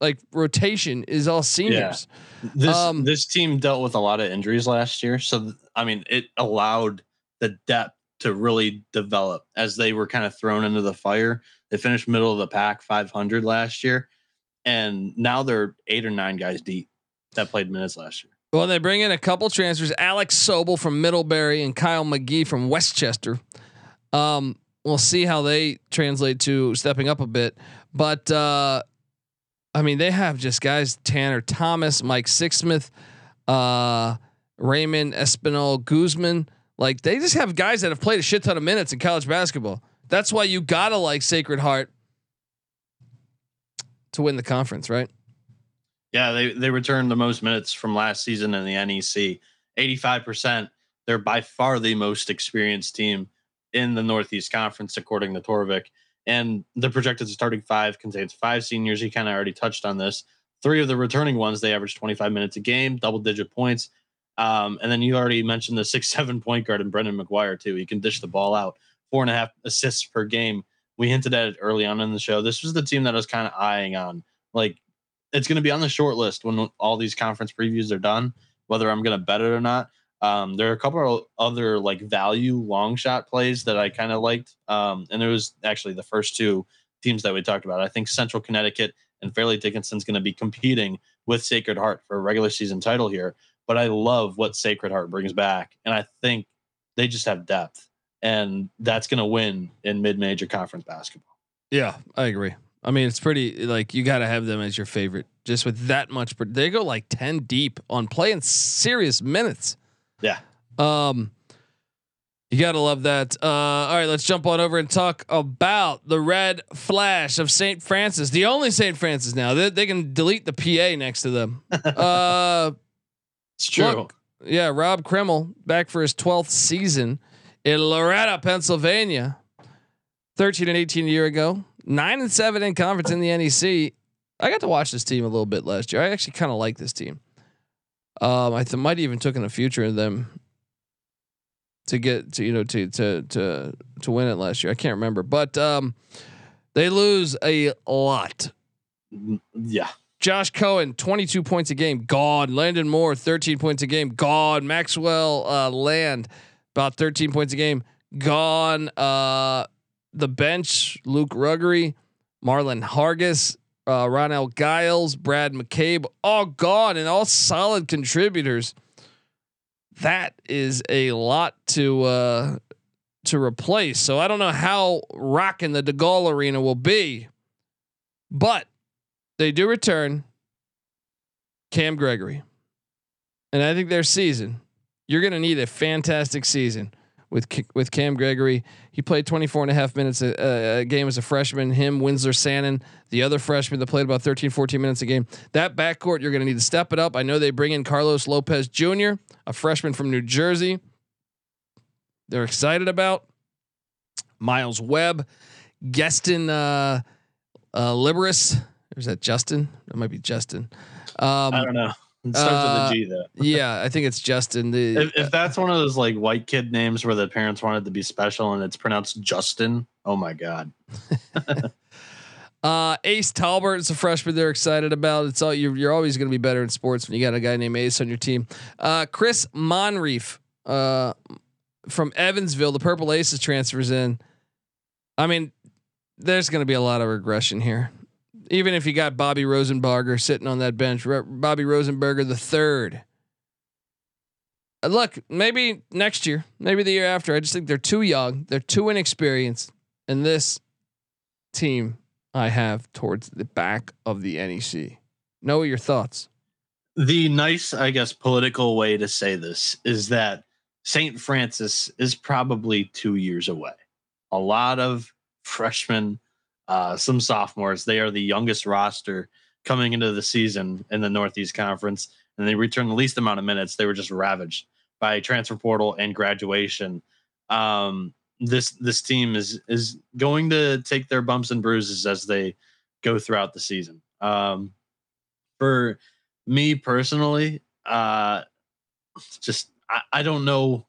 like rotation is all seniors. Yeah. This um, this team dealt with a lot of injuries last year, so I mean, it allowed the depth to really develop as they were kind of thrown into the fire. They finished middle of the pack, 500 last year, and now they're eight or nine guys deep that played minutes last year. Well, they bring in a couple transfers: Alex Sobel from Middlebury and Kyle McGee from Westchester. Um, we'll see how they translate to stepping up a bit, but uh, I mean, they have just guys: Tanner Thomas, Mike Sixsmith, uh, Raymond Espinal Guzman. Like they just have guys that have played a shit ton of minutes in college basketball. That's why you gotta like Sacred Heart to win the conference, right? Yeah, they they returned the most minutes from last season in the NEC. 85%. They're by far the most experienced team in the Northeast Conference, according to Torvik. And the projected starting five contains five seniors. He kind of already touched on this. Three of the returning ones, they average 25 minutes a game, double digit points. Um, and then you already mentioned the six, <laughs> seven point guard and Brendan McGuire, too. He can dish the ball out four and a half assists per game. We hinted at it early on in the show. This was the team that I was kind of eyeing on. Like, it's going to be on the short list when all these conference previews are done, whether I'm going to bet it or not. Um, there are a couple of other like value long shot plays that I kind of liked. Um, and it was actually the first two teams that we talked about. I think Central Connecticut and Fairleigh Dickinson's going to be competing with Sacred Heart for a regular season title here. But I love what Sacred Heart brings back. And I think they just have depth and that's going to win in mid-major conference basketball. Yeah, I agree. I mean, it's pretty like you got to have them as your favorite, just with that much. They go like ten deep on playing serious minutes. Yeah. Um, you gotta love that. Uh, all right, let's jump on over and talk about the Red Flash of St. Francis, the only St. Francis now. They, they can delete the PA next to them. <laughs> uh, it's true. Look, yeah, Rob Krimmel back for his twelfth season in Loretto, Pennsylvania. 13 and 18 a year ago, nine and seven in conference in the NEC. I got to watch this team a little bit last year. I actually kind of like this team. Um, I th- might even took in a future in them to get to you know to to to to win it last year. I can't remember, but um, they lose a lot. Yeah. Josh Cohen, 22 points a game, gone. Landon Moore, 13 points a game, gone. Maxwell uh, Land, about 13 points a game. Gone. Uh, the bench, Luke Ruggery, Marlon Hargis uh, Ronell Giles, Brad McCabe, all gone and all solid contributors. That is a lot to uh, to replace. So I don't know how rocking the DeGol Arena will be, but they do return Cam Gregory, and I think their season. You're going to need a fantastic season with with Cam Gregory. He played 24 and a half minutes a, a, game as a freshman. Him, Winsler Sannon, the other freshman that played about 13, 14 minutes a game. That backcourt, you're going to need to step it up. I know they bring in Carlos Lopez Jr., a freshman from New Jersey. They're excited about Miles Webb, Geston uh, uh, Liberis. Is that Justin? It might be Justin. Um, I don't know. It starts uh, with a G though. <laughs> yeah, I think it's Justin. The if, if, that's one of those like white kid names where the parents wanted to be special and it's pronounced Justin, oh my god. <laughs> uh, Ace Talbert is a freshman. They're excited about. It's all you're. You're always going to be better in sports when you got a guy named Ace on your team. Uh, Chris Monreef uh, from Evansville, the Purple Aces transfers in. I mean, there's going to be a lot of regression here even if you got Bobby Rosenberger sitting on that bench, Bobby Rosenberger the third. Uh, look, maybe next year, maybe the year after. I just think they're too young, they're too inexperienced, and this team I have towards the back of the NEC. Know your thoughts. The nice, I guess, political way to say this is that St. Francis is probably two years away. A lot of freshmen uh, some sophomores. They are the youngest roster coming into the season in the Northeast Conference, and they return the least amount of minutes. They were just ravaged by transfer portal and graduation. Um, this this team is is going to take their bumps and bruises as they go throughout the season. Um, for me personally, uh, just I, I don't know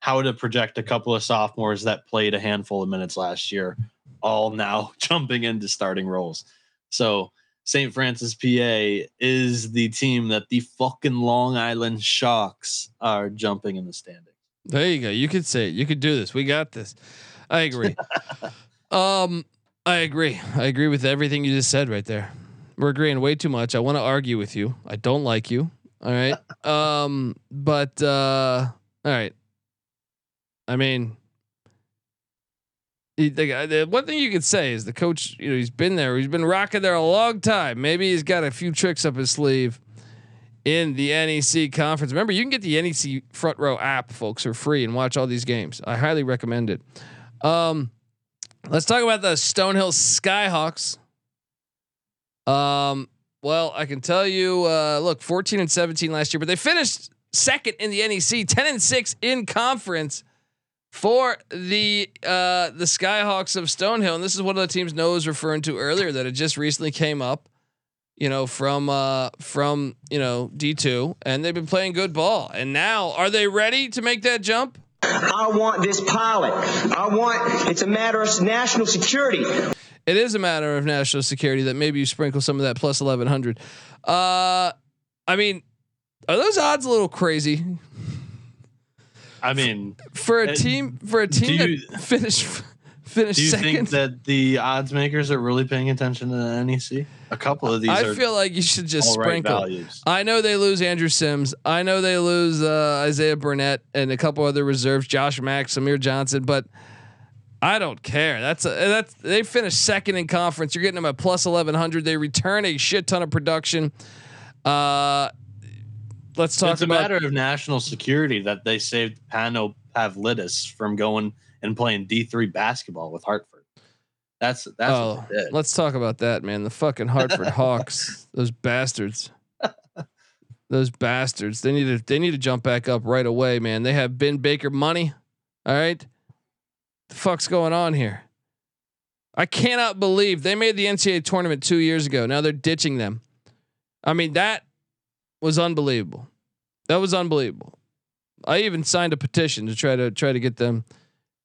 how to project a couple of sophomores that played a handful of minutes last year all now <laughs> jumping into starting roles. So St. Francis, PA is the team that the fucking Long Island Sharks are jumping in the standings. There you go. You could say it. You could do this. We got this. I agree. <laughs> um, I agree. I agree with everything you just said right there. We're agreeing way too much. I want to argue with you. I don't like you. All right. <laughs> um, but uh, all right. I mean, the, one thing you could say is the coach, you know, he's been there. He's been rocking there a long time. Maybe he's got a few tricks up his sleeve in the NEC conference. Remember, you can get the NEC front row app, folks, for free and watch all these games. I highly recommend it. Um, let's talk about the Stonehill Skyhawks. Um, well, I can tell you, uh, look, 14 and 17 last year, but they finished second in the NEC, 10 and 6 in conference for the uh, the Skyhawks of Stonehill, and this is one of the teams Noah was referring to earlier that it just recently came up, you know, from uh, from you know D two, and they've been playing good ball, and now are they ready to make that jump? I want this pilot. I want. It's a matter of national security. It is a matter of national security that maybe you sprinkle some of that plus eleven hundred. Uh, I mean, are those odds a little crazy? I mean, for a uh, team for a team you, that finished <laughs> finished. Do you second, think that the odds makers are really paying attention to the NEC? A couple of these. I feel like you should just sprinkle. Right I know they lose Andrew Sims. I know they lose uh, Isaiah Burnett and a couple other reserves, Josh Mack, Samir Johnson, but. I don't care. That's a, that's they finished second in conference. You're getting them at plus eleven hundred. They return a shit ton of production. Uh, let's talk it's about. a matter of national security that they saved Pano Pavlidis from going and playing D three basketball with Hartford. That's that's oh, let's talk about that, man. The fucking Hartford <laughs> Hawks, those bastards. Those bastards. They need to they need to jump back up right away, man. They have Ben Baker money. All right. The fuck's going on here? I cannot believe they made the NCAA tournament two years ago. Now they're ditching them. I mean, that was unbelievable. That was unbelievable. I even signed a petition to try to try to get them.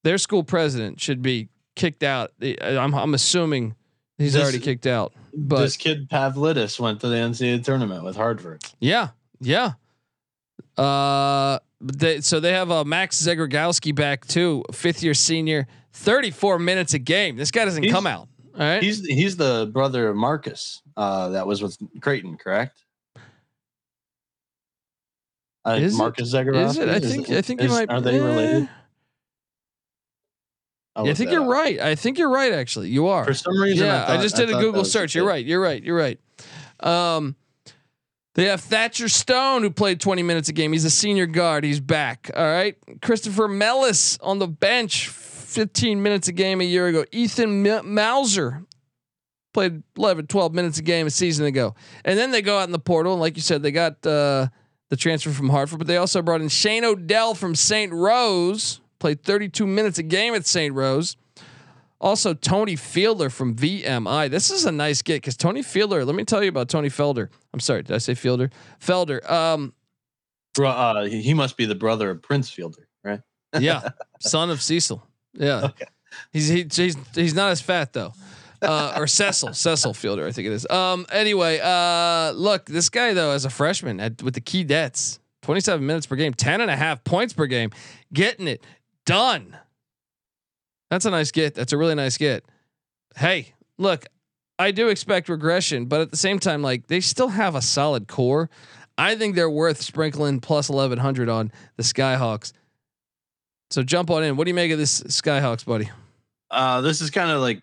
Their school president should be kicked out. I'm I'm assuming he's this, already kicked out. But this kid Pavlidis went to the NCAA tournament with Hartford. Yeah, yeah. Uh, they, so they have a uh, Max Zegarowski back too, fifth year senior, 34 minutes a game. This guy doesn't he's, come out. All right. He's he's the brother of Marcus. Uh, that was with Creighton, correct? Uh, Is it? Marcus Zegarowski. Is it? I think I think you is- might. Are they eh. related? Yeah, I think you're up. right. I think you're right. Actually, you are. For some reason, yeah, I, thought- just did a Google search. You're right. You're right. You're right. Um, they have Thatcher Stone who played 20 minutes a game. He's a senior guard. He's back. All right. Christopher Mellis on the bench, 15 minutes a game a year ago. Ethan M- Mauser played 11, 12 minutes a game a season ago. And then they go out in the portal, and like you said, they got uh, the transfer from Hartford, but they also brought in Shane Odell from St. Rose. Played 32 minutes a game at St. Rose. Also, Tony Fielder from VMI. This is a nice get because Tony Fielder. Let me tell you about Tony Felder. I'm sorry, did I say Fielder? Felder. Um, uh, he he must be the brother of Prince Fielder, right? yeah, <laughs> son of Cecil. Yeah, Okay. he's he, he's he's not as fat though. Uh, or Cecil, Cecil Fielder, I think it is. Um, anyway, uh, look, this guy though, as a freshman at, with the Keydets, 27 minutes per game, 10 and a half points per game, getting it done. That's a nice get. That's a really nice get. Hey, look, I do expect regression, but at the same time, like they still have a solid core. I think they're worth sprinkling plus 1100 on the Skyhawks. So jump on in. What do you make of this Skyhawks, buddy? Uh, this is kind of like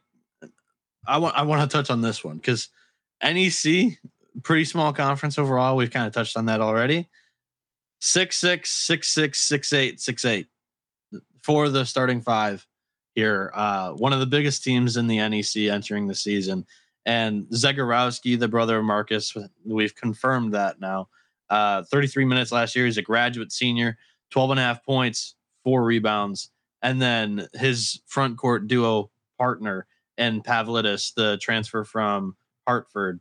I want I want to touch on this one because NEC pretty small conference overall. We've kind of touched on that already. Six six six six six eight six eight for the starting five here. Uh, one of the biggest teams in the NEC entering the season, and Zegarowski, the brother of Marcus, we've confirmed that now. Uh, 33 minutes last year. He's a graduate senior, 12 and a half points, four rebounds, and then his front court duo partner and Pavlidis, the transfer from Hartford,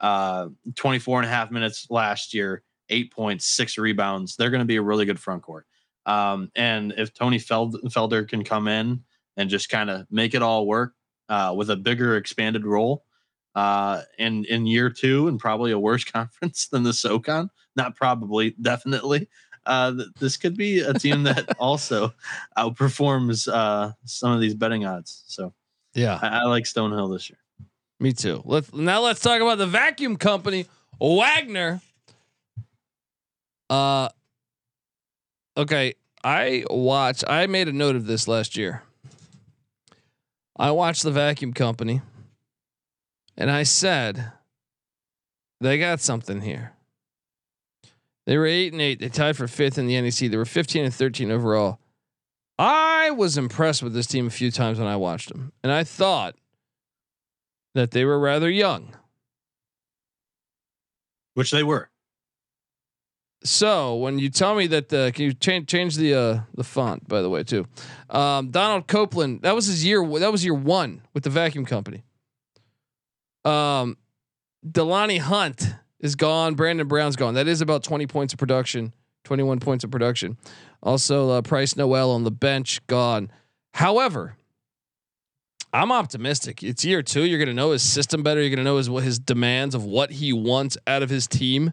uh, 24 and a half minutes last year, eight points, six rebounds. They're going to be a really good front court. Um, and if Tony Feld- Felder can come in and just kind of make it all work uh, with a bigger expanded role uh, in in year two and probably a worse <laughs> conference than the SoCon, not probably, definitely. Uh, th- this could be a team that <laughs> also outperforms uh, some of these betting odds. So Yeah, I, I like Stonehill this year. me too. Let's now let's talk about the vacuum company, Wagner. Uh okay, I watched I made a note of this last year. I watched the vacuum company and I said they got something here. They were eight and eight. They tied for fifth in the NEC. They were 15 and 13 overall. I was impressed with this team a few times when I watched them. And I thought that they were rather young. Which they were. So when you tell me that the can you change change the uh the font by the way too, um, Donald Copeland that was his year that was year one with the vacuum company. Um, DeLonnie Hunt is gone. Brandon Brown's gone. That is about twenty points of production, twenty one points of production. Also, uh, Price Noel on the bench gone. However, I'm optimistic. It's year two. You're gonna know his system better. You're gonna know his his demands of what he wants out of his team.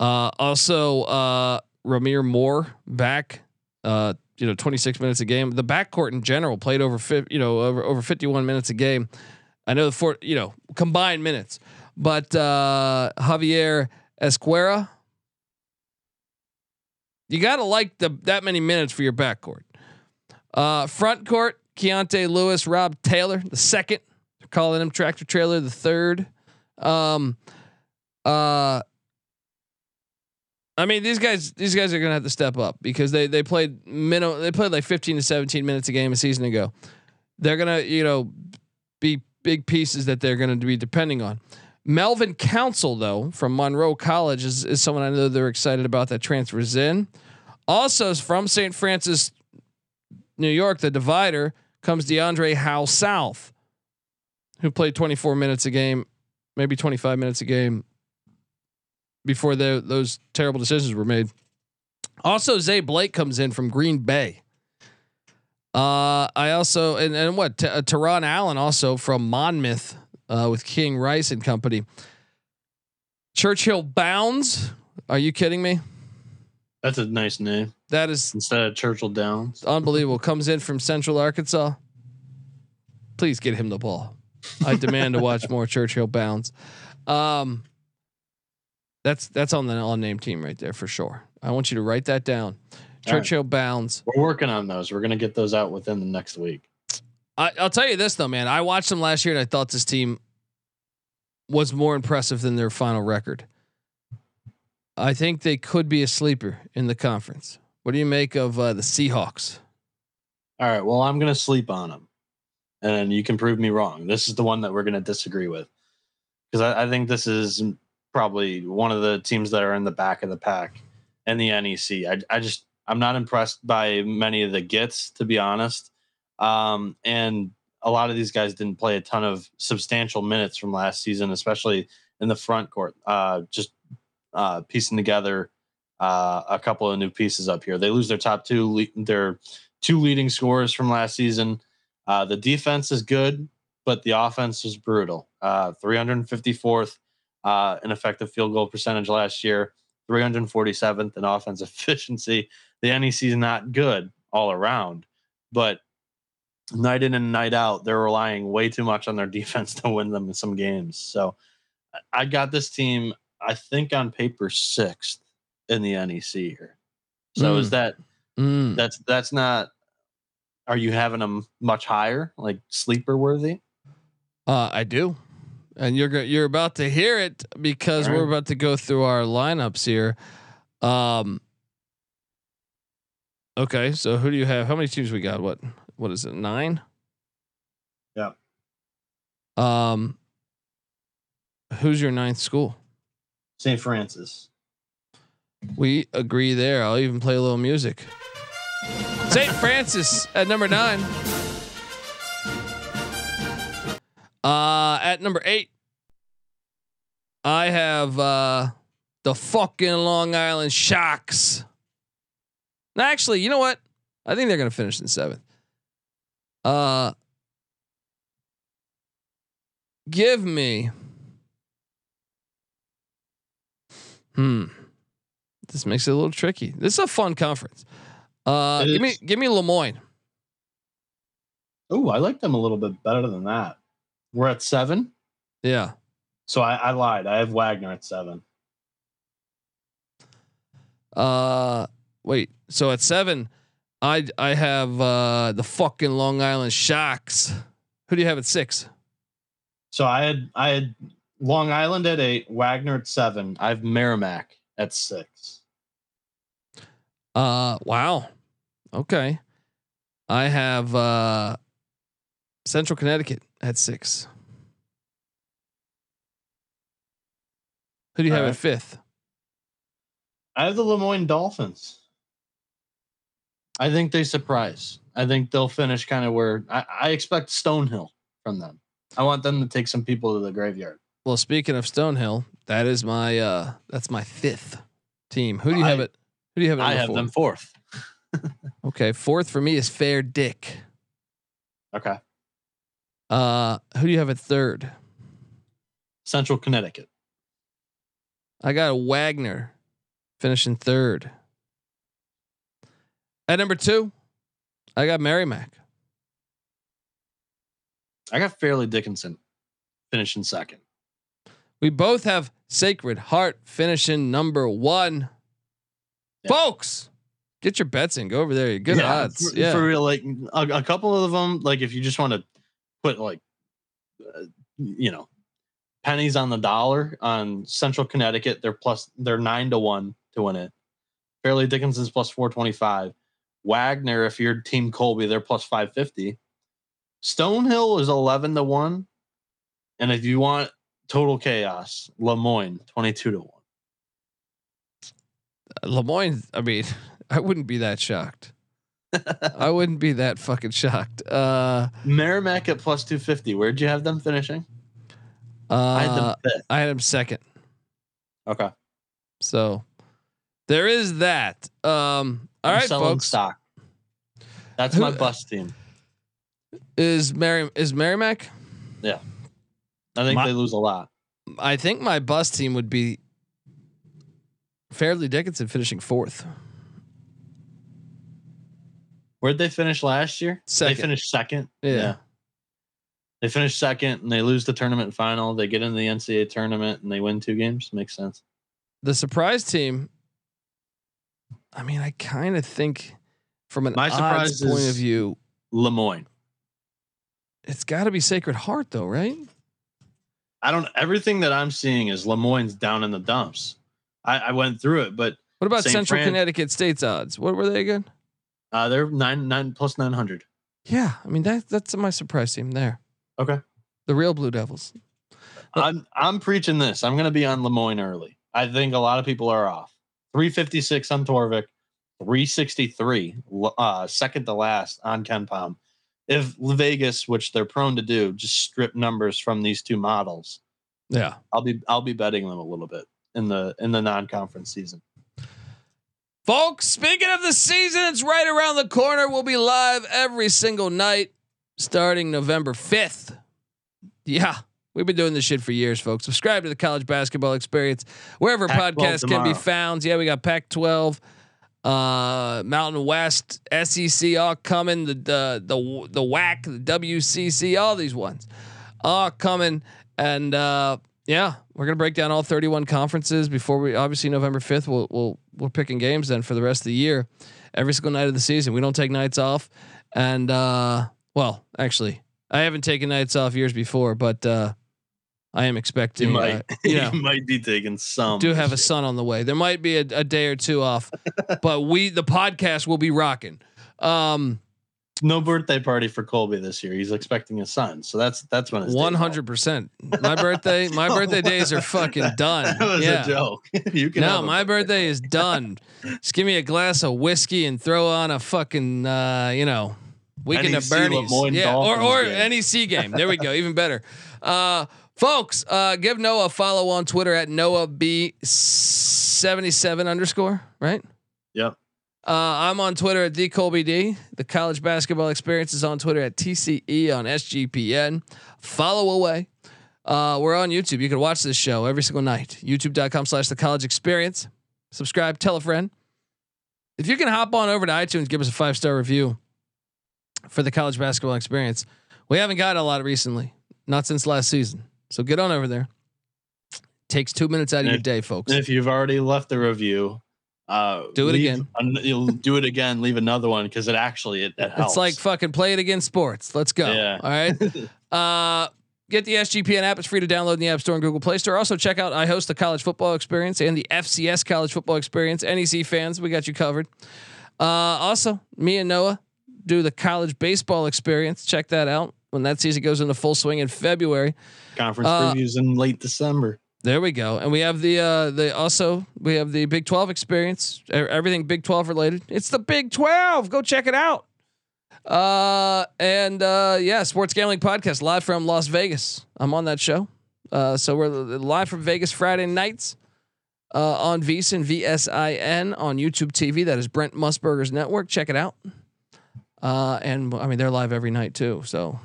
Uh, also, uh, Ramir Moore back. Uh, you know, 26 minutes a game. The backcourt in general played over, fi- you know, over over 51 minutes a game. I know the four, you know, combined minutes, but uh, Javier Esquerra, you got to like the that many minutes for your backcourt. Uh, front court, Keontae Lewis, Rob Taylor, the second. They're calling him tractor trailer, the third. Um, uh, I mean, these guys, these guys are gonna have to step up because they they played minimum, they played like 15 to 17 minutes a game a season ago. They're gonna, you know, be big pieces that they're gonna be depending on. Melvin Council, though, from Monroe College, is, is someone I know they're excited about that transfers in. Also, from St. Francis, New York, the divider comes DeAndre Howe South, who played 24 minutes a game, maybe 25 minutes a game before the, those terrible decisions were made. Also, Zay Blake comes in from Green Bay. Uh, I also and and what T- uh, Teron Allen also from Monmouth uh, with King Rice and company. Churchill Bounds. Are you kidding me? That's a nice name That is instead of Churchill Downs. unbelievable. Comes in from Central Arkansas. Please get him the ball. I demand to watch more Churchill Bounds. Um, that's that's on the unnamed team right there for sure. I want you to write that down. All right. Churchill Bounds. We're working on those. We're gonna get those out within the next week. I, I'll tell you this though, man. I watched them last year and I thought this team was more impressive than their final record. I think they could be a sleeper in the conference. What do you make of uh, the Seahawks? All right. Well, I'm gonna sleep on them, and you can prove me wrong. This is the one that we're gonna disagree with because I, I think this is probably one of the teams that are in the back of the pack in the NEC. I, I just I'm not impressed by many of the gets, to be honest. Um, and a lot of these guys didn't play a ton of substantial minutes from last season, especially in the front court. Uh, just uh, piecing together uh, a couple of new pieces up here. They lose their top two, le- their two leading scorers from last season. Uh, the defense is good, but the offense is brutal. Uh, 354th uh, in effective field goal percentage last year, 347th in <laughs> offense efficiency. The NEC is not good all around, but night in and night out, they're relying way too much on their <laughs> defense to win them in some games. So I got this team, I think on paper, sixth in the NEC here. So is Mm. that Mm. that's that's not are you having them much higher, like sleeper worthy? Uh, I do, and you're go- you're about to hear it because All we're about to go through our lineups here. Um. Okay, so who do you have? How many teams we got? What what is it? Nine. Yeah. Um. Who's your ninth school? St. Francis. We agree there. I'll even play a little music. St. Francis at number nine. Uh, at number eight, I have uh, the fucking Long Island Sharks. No, Actually, you know what? I think they're gonna finish in seventh. Uh, give me. Hmm. This makes it a little tricky. This is a fun conference. Uh, give me give me Le Moyne. Oh, I like them a little bit better than that. We're at seven. Yeah. So I, I lied. I have Wagner at seven. Uh, wait. So at seven, I I have uh the fucking Long Island Sharks. Who do you have at six? So I had I had Long Island at eight, Wagner at seven. I have Merrimack at six. Uh, wow. Okay. I have uh Central Connecticut at six. Who do you have All at fifth? I have the Le Moyne Dolphins. I think they surprise. I think they'll finish kind of where I, I expect Stonehill from them. I want them to take some people to the graveyard. Well, speaking of Stonehill, that is my uh that's my fifth team. Who do you have it? Who do you have? At I have four? them fourth. <laughs> Okay, fourth for me is Fair Dick. Okay. Uh, who do you have at third? Central Connecticut. I got Wagner finishing third. At number two, I got Merrimack. I got Fairleigh Dickinson finishing second. We both have Sacred Heart finishing number one. Yeah. Folks, get your bets in. Go over there. Good Yeah, odds. For, yeah. for real, like a, a couple of them, like if you just want to put like, uh, you know, pennies on the dollar on Central Connecticut, they're plus they're nine to one to win it. Fairleigh Dickinson's plus four twenty five. Wagner, if you're Team Colby, they're plus five fifty. Stonehill is eleven to one, and if you want total chaos, Le Moyne twenty two to one. Le Moyne, I mean, <laughs> I wouldn't be that shocked. <laughs> I wouldn't be that fucking shocked. Uh, Merrimack at plus two fifty. Where'd you have them finishing? uh, I had them fifth. I had him second. Okay. So there is that. Um, all I'm right, folks. stock. That's Who- my bus team. Is Mary is Merrimack? Yeah, I think My- they lose a lot. I think my bus team would be Fairleigh Dickinson finishing fourth. Where'd they finish last year? Second. They finished second. Yeah. They finish second and they lose the tournament final. They get into the NCAA tournament and they win two games. Makes sense. The surprise team. I mean, I kind of think from an My odds point of view, Le Moyne. it's got to be Sacred Heart, though, right? I don't. Everything that I'm seeing is Le Moyne's down in the dumps. I, I went through it, but What about St. Central Fran- Connecticut State's odds? What were they again? uh, they're nine nine plus nine hundred. Yeah, I mean that that's my surprise team there. Okay. The real Blue Devils. I'm I'm preaching this. I'm going to be on Le Moyne early. I think a lot of people are off. 356 on Torvik, 363, uh, second to last on KenPom. If Vegas, which they're prone to do, just strip numbers from these two models, Yeah. I'll be I'll be betting them a little bit in the in the non-conference season. Folks, speaking of the season, it's right around the corner. We'll be live every single night starting November 5th. Yeah, we've been doing this shit for years, folks. Subscribe to the College Basketball Experience wherever Pac-12 podcasts can be found. Yeah, we got Pac 12, uh, Mountain West, SEC all coming, the, the, the, the WAC, the WCC, all these ones all coming. And, uh, yeah, we're gonna break down all 31 conferences before we obviously November 5th. We'll we'll we're picking games then for the rest of the year, every single night of the season. We don't take nights off, and uh, well, actually, I haven't taken nights off years before, but uh, I am expecting. You might uh, you know, you might be taking some. do have a son on the way. There might be a, a day or two off, <laughs> but we the podcast will be rocking. Um. No birthday party for Colby this year. He's expecting a son, so that's that's when one hundred percent. My birthday, <laughs> my birthday days are fucking done. That was yeah. a joke. <laughs> you can. No, my birthday is done. Just give me a glass of whiskey and throw on a fucking uh, you know weekend of Bernie's. Yeah, or or game. NEC game. There we go. Even better. Uh, folks, uh, give Noah a follow on Twitter at Noah B seventy seven underscore. Right. Yep. Uh, I'm on Twitter at TheColbyD. The college basketball experience is on Twitter at TCE on SGPN. Follow away. Uh, we're on YouTube. You can watch this show every single night. YouTube.com slash the college experience. Subscribe, tell a friend. If you can hop on over to iTunes, give us a five star review for the college basketball experience. We haven't got a lot recently, not since last season. So get on over there. Takes two minutes out of And your day, folks. If you've already left the review, uh, Do it leave again. an- you'll do it again. Leave another one because it actually it, it helps. It's like fucking play it against sports. Let's go. Yeah. All right. <laughs> Uh, get the SGPN app. It's free to download in the App Store and Google Play Store. Also, check out I host the college football experience and the FCS college football experience. NEC fans, we got you covered. Uh, also, me and Noah do the college baseball experience. Check that out when that season goes into full swing in February. Conference uh, previews in late December. There we go. And we have the uh the also we have the Big 12 experience. Everything Big 12 related. It's the Big 12. Go check it out. Uh and uh yeah, Sports Gambling Podcast live from Las Vegas. I'm on that show. Uh so we're live from Vegas Friday nights. Uh on VSIN VSIN on YouTube TV. That is Brent Musburger's network. Check it out. Uh and I mean they're live every night too. So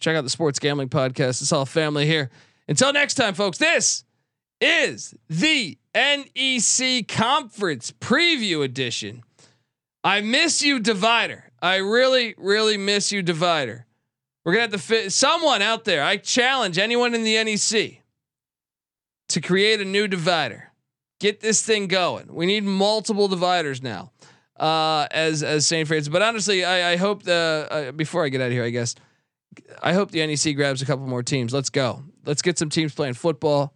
check out the Sports Gambling Podcast. It's all family here. Until next time, folks, this is the NEC Conference Preview Edition. I miss you, Divider. I really, really miss you, Divider. We're gonna have to fit someone out there. I challenge anyone in the NEC to create a new divider. Get this thing going. We need multiple dividers now, uh, as as St. Francis. But honestly, I, I hope the uh, before I get out of here, I guess I hope the NEC grabs a couple more teams. Let's go. Let's get some teams playing football,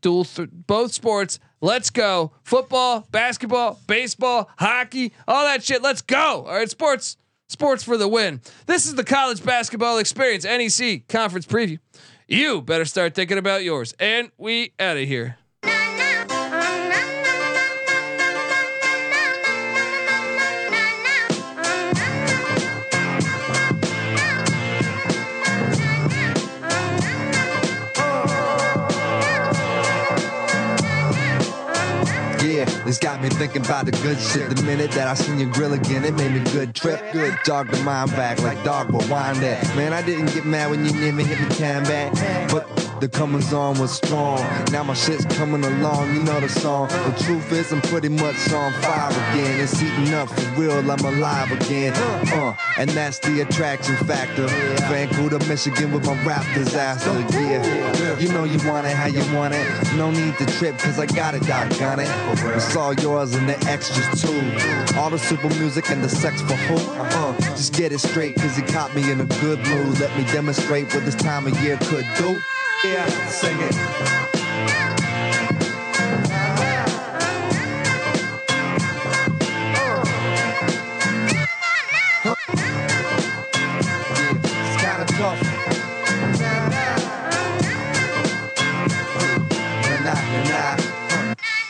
dual th- both sports. Let's go. Football, basketball, baseball, hockey, all that shit. Let's go. All right, sports, sports for the win. This is the college basketball experience, NEC conference preview. You better start thinking about yours. And we out of here. This got me thinking about the good shit. The minute that I seen your grill again, it made me good trip. Good dog to mine back like dog, but wind that. Man, I didn't get mad when you never hit me time back. But The comings on was strong. Now my shit's coming along, you know the song. The truth is, I'm pretty much on fire again. It's heating up for real, I'm alive again. Uh, and that's the attraction factor. Vancouver, Michigan with my rap disaster. Yeah, you know you want it how you want it. No need to trip, cause I got it, doggone it. It's all yours and the extras too. All the super music and the sex for who? Uh, just get it straight, cause he caught me in a good mood. Let me demonstrate what this time of year could do. Yeah, sing it.